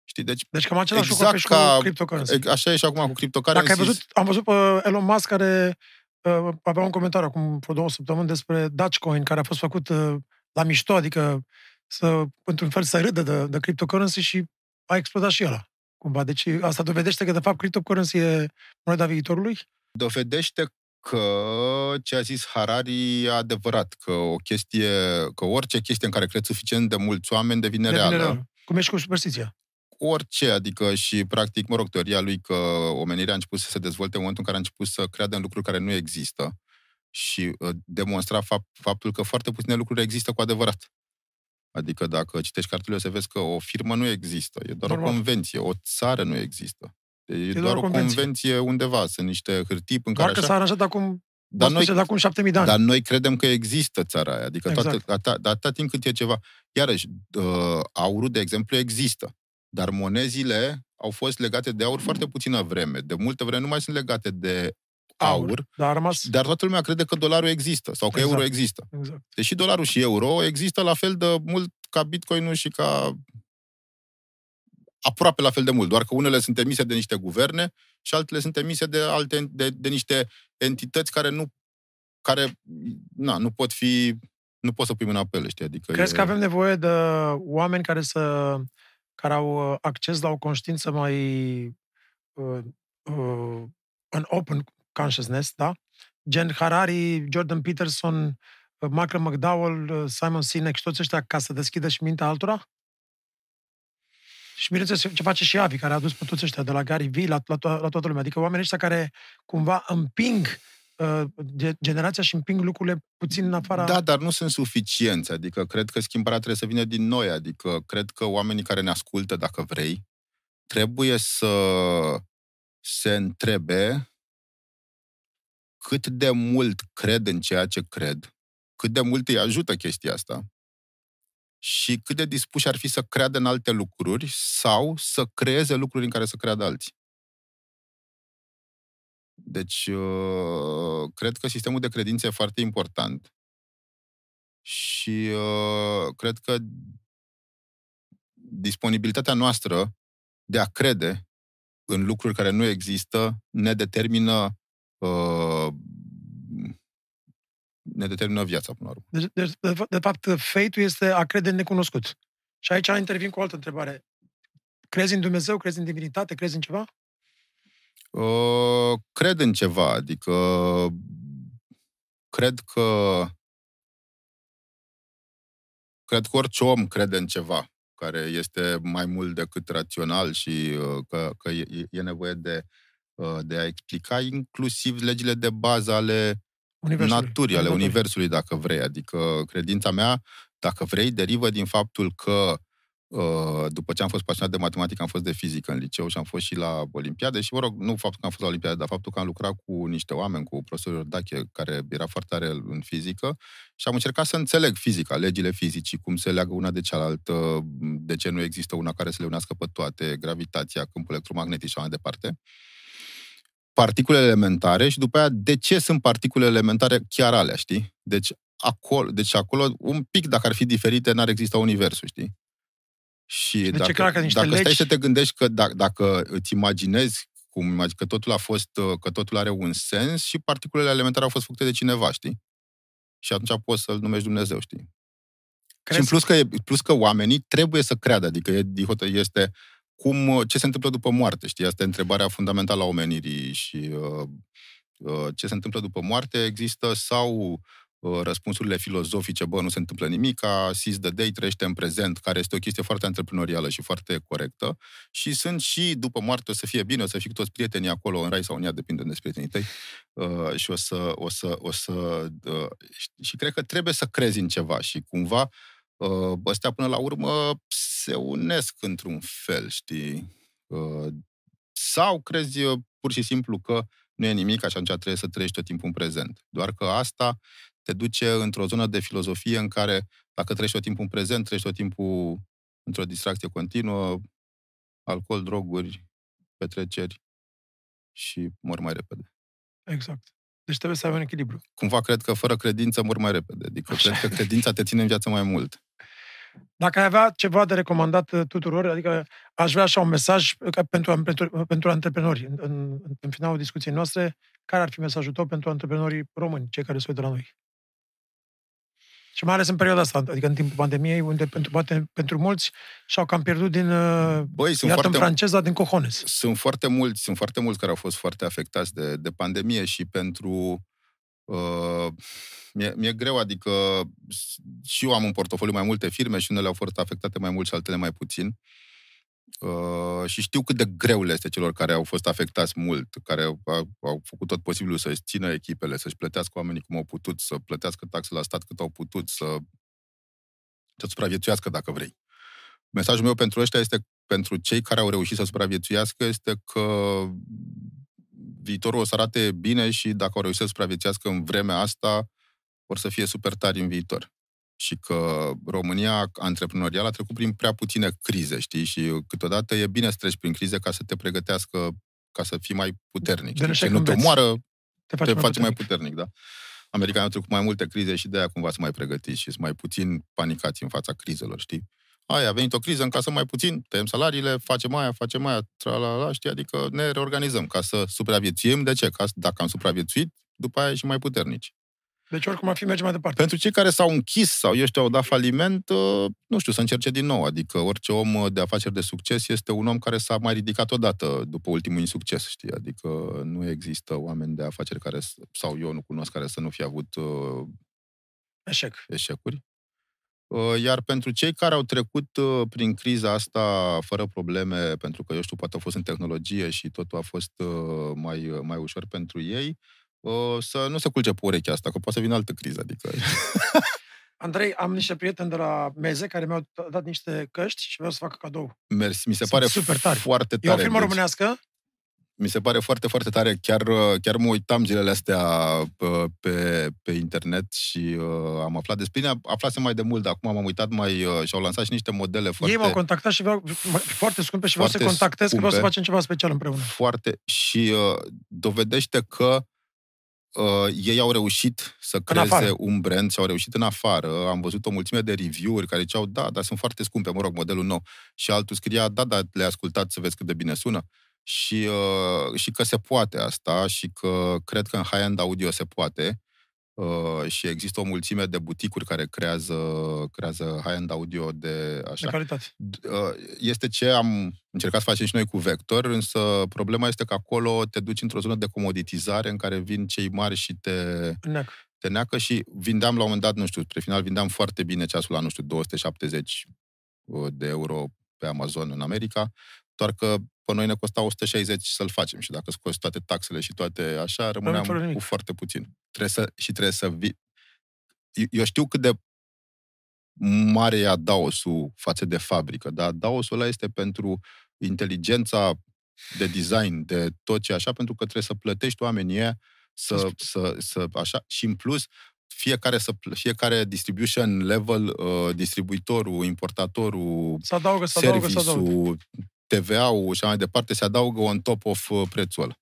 S1: Știi, deci
S2: Deci cam același
S1: Exact
S2: lucru
S1: ca-
S2: ca... cu cryptocurrency.
S1: e- așa e și acum cu criptocurrency.
S2: Dacă ai văzut, am văzut pe Elon Musk care uh, avea un comentariu acum vreo două săptămâni despre Dogecoin, care a fost făcut uh, la mișto, adică să, într-un fel să râdă de, de cryptocurrency și a explodat și ăla. Cumva. Deci asta dovedește că, de fapt, cryptocurrency e moneda viitorului?
S1: dovedește că ce a zis Harari e adevărat, că o chestie, că orice chestie în care cred suficient de mulți oameni devine,
S2: Devine
S1: reală.
S2: reală. Cum ești cu superstiția.
S1: Orice, adică și practic, mă rog, teoria lui că omenirea a început să se dezvolte în momentul în care a început să creadă în lucruri care nu există și uh, demonstra fapt, faptul că foarte puține lucruri există cu adevărat. Adică dacă citești cartele, o să vezi că o firmă nu există, e doar
S2: Normal.
S1: o convenție, o țară nu există. E, e doar,
S2: doar o
S1: o
S2: convenție.
S1: convenție undeva, sunt niște hârtii în care
S2: Doar că
S1: așa...
S2: s-a aranjat acum,
S1: Dar noi,
S2: de acum șapte mii de ani.
S1: dar noi credem că există țara aia. Adică
S2: Exact.
S1: toată, atâta, de atâta timp cât e ceva... Iarăși, uh, aurul, de exemplu, există. Dar monezile au fost legate de aur foarte puțină vreme. De multă vreme nu mai sunt legate de aur,
S2: Dar a rămas...
S1: dar toată lumea crede că dolarul există sau că
S2: Exact.
S1: euro există.
S2: Exact.
S1: Deși dolarul și euro există la fel de mult ca bitcoinul și ca aproape la fel de mult, doar că unele sunt emise de niște guverne și altele sunt emise de alte de, de niște entități care nu care na, nu pot fi nu poți să pui mâna pe ele, știi? Adică
S2: Crezi
S1: e,
S2: că avem nevoie de oameni care să care au uh, acces la o conștiință mai uh, uh, an open consciousness, da? Gen Harari, Jordan Peterson, uh, Malcolm McDowell, uh, Simon Sinek și toți ăștia ca să deschidă și mintea altora? Și bineînțeles ce face și Avi, care a adus pe toți ăștia de la Gary Vee la, la, to- la toată lumea. Adică oamenii ăștia care cumva împing uh, ge- generația și împing lucrurile puțin în afara...
S1: Da, dar nu sunt suficienți. Adică cred că schimbarea trebuie să vină din noi. Adică cred că oamenii care ne ascultă, dacă vrei, trebuie să se întrebe cât de mult cred în ceea ce cred, cât de mult îi ajută chestia asta și cât de dispuși ar fi să creadă în alte lucruri sau să creeze lucruri în care să creadă alții. Deci, uh, cred că sistemul de credință e foarte important și uh, cred că disponibilitatea noastră de a crede în lucruri care nu există ne determină uh, ne determină viața până la urmă.
S2: Deci, deci, de, fa- de fapt, fate-ul este a crede în necunoscut. Și aici intervin cu o altă întrebare. Crezi în Dumnezeu? Crezi în divinitate? Crezi în ceva?
S1: Uh, cred în ceva, adică cred că cred că orice om crede în ceva care este mai mult decât rațional și uh, că, că e, e nevoie de, uh, de a explica inclusiv legile de bază ale
S2: Universului.
S1: naturii, ale
S2: Universului.
S1: universului, dacă vrei. Adică credința mea, dacă vrei, derivă din faptul că uh, după ce am fost pasionat de matematică, am fost de fizică în liceu și am fost și la Olimpiade și, mă rog, nu faptul că am fost la Olimpiade, dar faptul că am lucrat cu niște oameni, cu profesorul Dache, care era foarte tare în fizică și am încercat să înțeleg fizica, legile fizicii, cum se leagă una de cealaltă, de ce nu există una care să le unească pe toate, gravitația, câmpul electromagnetic și așa mai departe particule elementare și după aia de ce sunt particule elementare chiar alea, știi? Deci acolo, deci acolo un pic dacă ar fi diferite, n-ar exista universul, știi? Și
S2: deci e
S1: dacă,
S2: clar că niște
S1: dacă stai
S2: legi-
S1: să te gândești că dacă, dacă îți imaginezi cum, că totul a fost, uh, că totul are un sens și particulele elementare au fost făcute de cineva, știi? Și atunci poți să-l numești Dumnezeu, știi? Și
S2: Crezi?
S1: în plus că, e, plus că oamenii trebuie să creadă, adică e, este cum, ce se întâmplă după moarte, știi? Asta e întrebarea fundamentală a omenirii și uh, uh, ce se întâmplă după moarte există sau uh, răspunsurile filozofice, bă, nu se întâmplă nimic, seize the day, trăiește în prezent, care este o chestie foarte antreprenorială și foarte corectă și sunt și după moarte o să fie bine, o să fii cu toți prietenii acolo în rai sau în ea, depinde de prietenii tăi uh, și o să, o să, o să uh, și, și cred că trebuie să crezi în ceva și cumva uh, ăstea până la urmă se unesc într-un fel, știi? Uh, sau crezi uh, pur și simplu că nu e nimic, așa atunci trebuie să trăiești tot timpul în prezent. Doar că asta te duce într-o zonă de filozofie în care dacă trăiești tot timpul în prezent, trăiești tot timpul într-o distracție continuă, alcool, droguri, petreceri și mor mai repede.
S2: Exact. Deci trebuie să ai un echilibru.
S1: Cumva cred că fără credință mor mai repede. Adică
S2: Așa.
S1: cred că credința te ține în viață mai mult.
S2: Dacă ai avea ceva de recomandat uh, tuturor, adică aș vrea așa un mesaj ca pentru, pentru, pentru antreprenori. În, în, în finalul discuției noastre, care ar fi mesajul tău pentru antreprenorii români, cei care se uită la noi? Și mai ales în perioada asta, adică în timpul pandemiei, unde pentru, poate pentru mulți și-au cam pierdut din, uh,
S1: Băi, sunt
S2: iată în
S1: foarte,
S2: franceza, din cojones.
S1: sunt foarte mulți, sunt foarte mulți care au fost foarte afectați de, de pandemie și pentru uh, mi-e, mi-e greu, adică s- și eu am în portofoliu mai multe firme și unele au fost afectate mai mult și altele mai puțin. Uh, și știu cât de greu le este celor care au fost afectați mult, care au, au făcut tot posibilul să-și țină echipele, să-și plătească oamenii cum au putut, să plătească taxe la stat cât au putut, să, să supraviețuiască dacă vrei. Mesajul meu pentru ăștia este, pentru cei care au reușit să supraviețuiască, este că viitorul o să arate bine și dacă au reușit să supraviețuiască în vremea asta, vor să fie super tari în viitor. Și că România antreprenorială a trecut prin prea puține crize, știi? Și câteodată e bine să treci prin crize ca să te pregătească ca să fii mai puternic.
S2: De
S1: Știi?
S2: eșec
S1: Să nu te
S2: înveți.
S1: omoară
S2: Te face,
S1: te face mai puternic, da. Americanii au trecut mai multe crize și de aia cumva sunt mai pregătiți și sunt mai puțin panicați în fața crizelor, știi? Ai, a venit o criză, încasăm mai puțin, tăiem salariile, facem aia, facem aia, tra-la-la, știi? Adică ne reorganizăm ca să supraviețuim. De ce? Ca să- dacă am supraviețuit, după aia și mai puternici.
S2: Deci oricum ar fi merge mai departe.
S1: Pentru cei care s-au închis sau, eu știu, au dat faliment, uh, nu știu, să încerce din nou. Adică orice om uh, de afaceri de succes este un om care s-a mai ridicat odată după ultimul insucces, știi? Adică nu există oameni de afaceri care, s- sau eu nu cunosc, care să nu fi avut uh,
S2: Eșec.
S1: eșecuri. Uh, Iar pentru cei care au trecut uh, prin criza asta fără probleme, pentru că, eu știu, poate au fost în tehnologie și totul a fost uh, mai, uh, mai ușor pentru ei, uh, să nu se culce pe urechea asta, că poate să vină altă criză. Adică <laughs>
S2: Andrei, am niște prieteni de la Meze care mi-au dat niște căști și vreau să facă cadou.
S1: Mersi, mi se
S2: Sunt
S1: pare
S2: super tari.
S1: foarte
S2: E o
S1: tare.
S2: firmă
S1: deci,
S2: românească?
S1: mi se pare foarte, foarte tare. Chiar, uh, chiar mă uitam zilele astea uh, pe, pe internet și uh, am aflat despre bine. Aflasem mai de mult, dar acum m-am uitat mai uh, și au lansat și niște modele foarte...
S2: Ei m-au contactat și vreau, foarte scumpe și vreau să
S1: Foarte
S2: contactez, că vreau să
S1: scumpe.
S2: facem ceva special împreună.
S1: foarte și uh, dovedește că uh, ei au reușit să creeze
S2: afară.
S1: un brand și au reușit în afară. Am văzut o mulțime de review-uri care ziceau, da, dar sunt foarte scumpe, mă rog, modelul nou. Și altul scria, da, da, le-ai ascultat să vezi cât de bine sună. Și, uh, și că se poate asta și că cred că în high-end audio se poate. Uh, și există o mulțime de buticuri care creează, creează high-end audio de
S2: De
S1: așa.
S2: calitate.
S1: D- uh, este ce am încercat să facem și noi cu Vector, însă problema este că acolo te duci într-o zonă de comoditizare în care vin cei mari și te,
S2: Neac.
S1: te neacă și vindeam la un moment dat, nu știu, spre final vindeam foarte bine ceasul la, nu știu, 270 de euro pe Amazon în America, doar că pe noi ne costa 160 să-l facem și dacă scoți toate taxele și toate așa,
S2: fără
S1: rămâneam
S2: nimic.
S1: cu foarte puțin. Trebuie să, și trebuie să vii... Eu- Eu știu cât de mare e adaosul față de fabrică, dar adaosul ăla este pentru inteligența de design, de tot ce așa, pentru că trebuie să plătești oamenii ăia să, să, să, așa, și în plus, fiecare, să, pl- fiecare distribution level, uh, distribuitorul, importatorul,
S2: Să adaugă, să adaugă, să adaugă.
S1: Serviciul, TVA-ul și așa mai departe, se adaugă on top of uh, prețul ăla.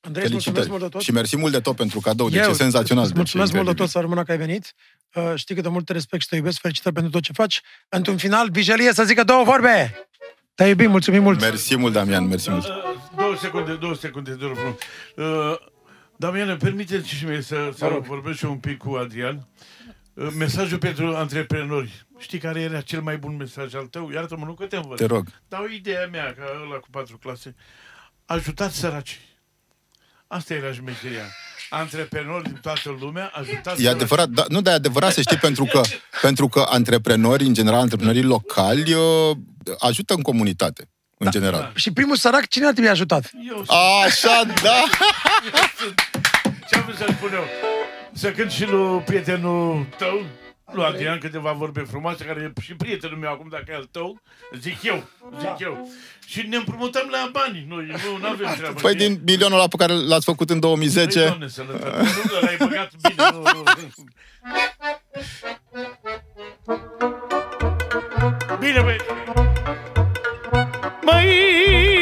S2: Andrei, îți mulțumesc mult de tot.
S1: Și mersi mult de tot pentru cadou, deci
S2: Eu
S1: e senzațional.
S2: Îți
S1: deci e
S2: mulțumesc mult de tot,
S1: incredibil.
S2: să rămână că ai venit. Uh, știi cât de mult te respect și te iubesc. Felicitări pentru tot ce faci. Într-un final, Vigelie să zică două vorbe. Te iubim, mulțumim mult.
S1: Mersi mult, Damian, mersi mult.
S3: Uh, Două secunde, două secunde, te rog frumos. Uh, Damiane, permiteți și mie să, să
S2: rog.
S3: vorbesc și eu un pic cu Adrian. Uh, Mesajul pentru antreprenori. Știi care era cel mai bun mesaj al tău? Iartă-mă, nu că te învăț.
S1: Te rog.
S3: Dau ideea mea, ca ăla cu patru clase. Ajutați săraci. Asta era șmecheria. Antreprenori din toată lumea, ajutați
S1: E
S3: săraci.
S1: adevărat, da, nu, dar e adevărat să știi, pentru că, pentru că antreprenori, în general, antreprenorii locali, uh, ajută în comunitate, în general.
S2: Și primul sărac, cine ar trebui ajutat?
S3: Eu sunt,
S1: Așa, da! <laughs>
S3: ce am vrut să spun eu? Să cânt și lui prietenul tău, lui Adrian, câteva vorbe frumoase, care e și prietenul meu acum, dacă e al tău, zic eu, zic eu. Și ne împrumutăm la bani, noi nu avem treabă.
S1: Păi
S3: știi?
S1: din milionul ăla pe care l-ați făcut în
S3: Păi,
S1: 2010,
S3: Doamne, sănătate. Nu, l-ai băgat bine. Nu, nu. Bine, băi. Măi, măi,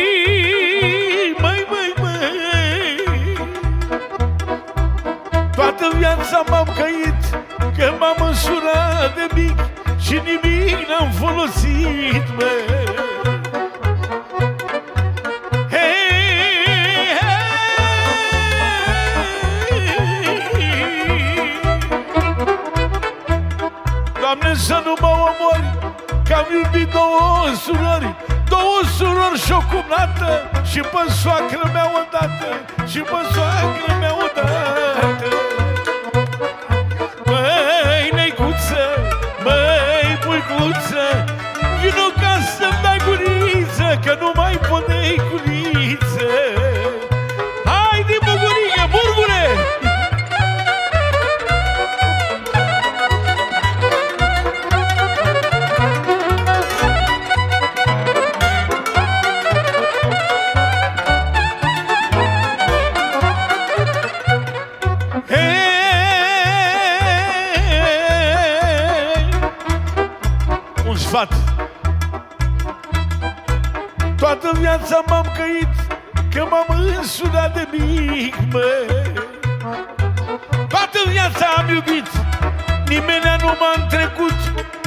S3: Toată viața m-am căit Că m-am însurat de mic Și nimic n-am folosit, măi Hei, hei. Doamne, să nu mă omori Că am iubit două surori Două surori și o cumnată Și pe soacră mea odată Și pe soacră mea odată Măi, puicuță Vino ca să-mi dai guriță Că nu mai pot neiculiță Toată viața m-am căit Că m-am însurat de mic, mă. Toată viața am iubit Nimeni nu m-a întrecut.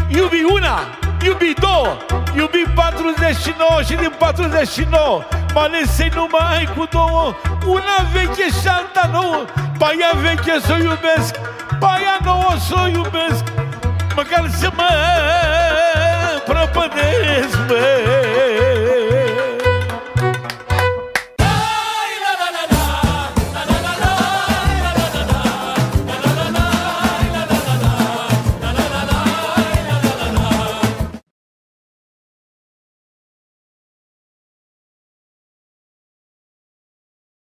S3: Iubi una, iubi două Iubi 49 și din 49 Mă alesei numai cu două. Una veche și alta nouă Pa ea veche să o iubesc Pa ea nouă să o iubesc. Măcar să mă prăpădesc, măi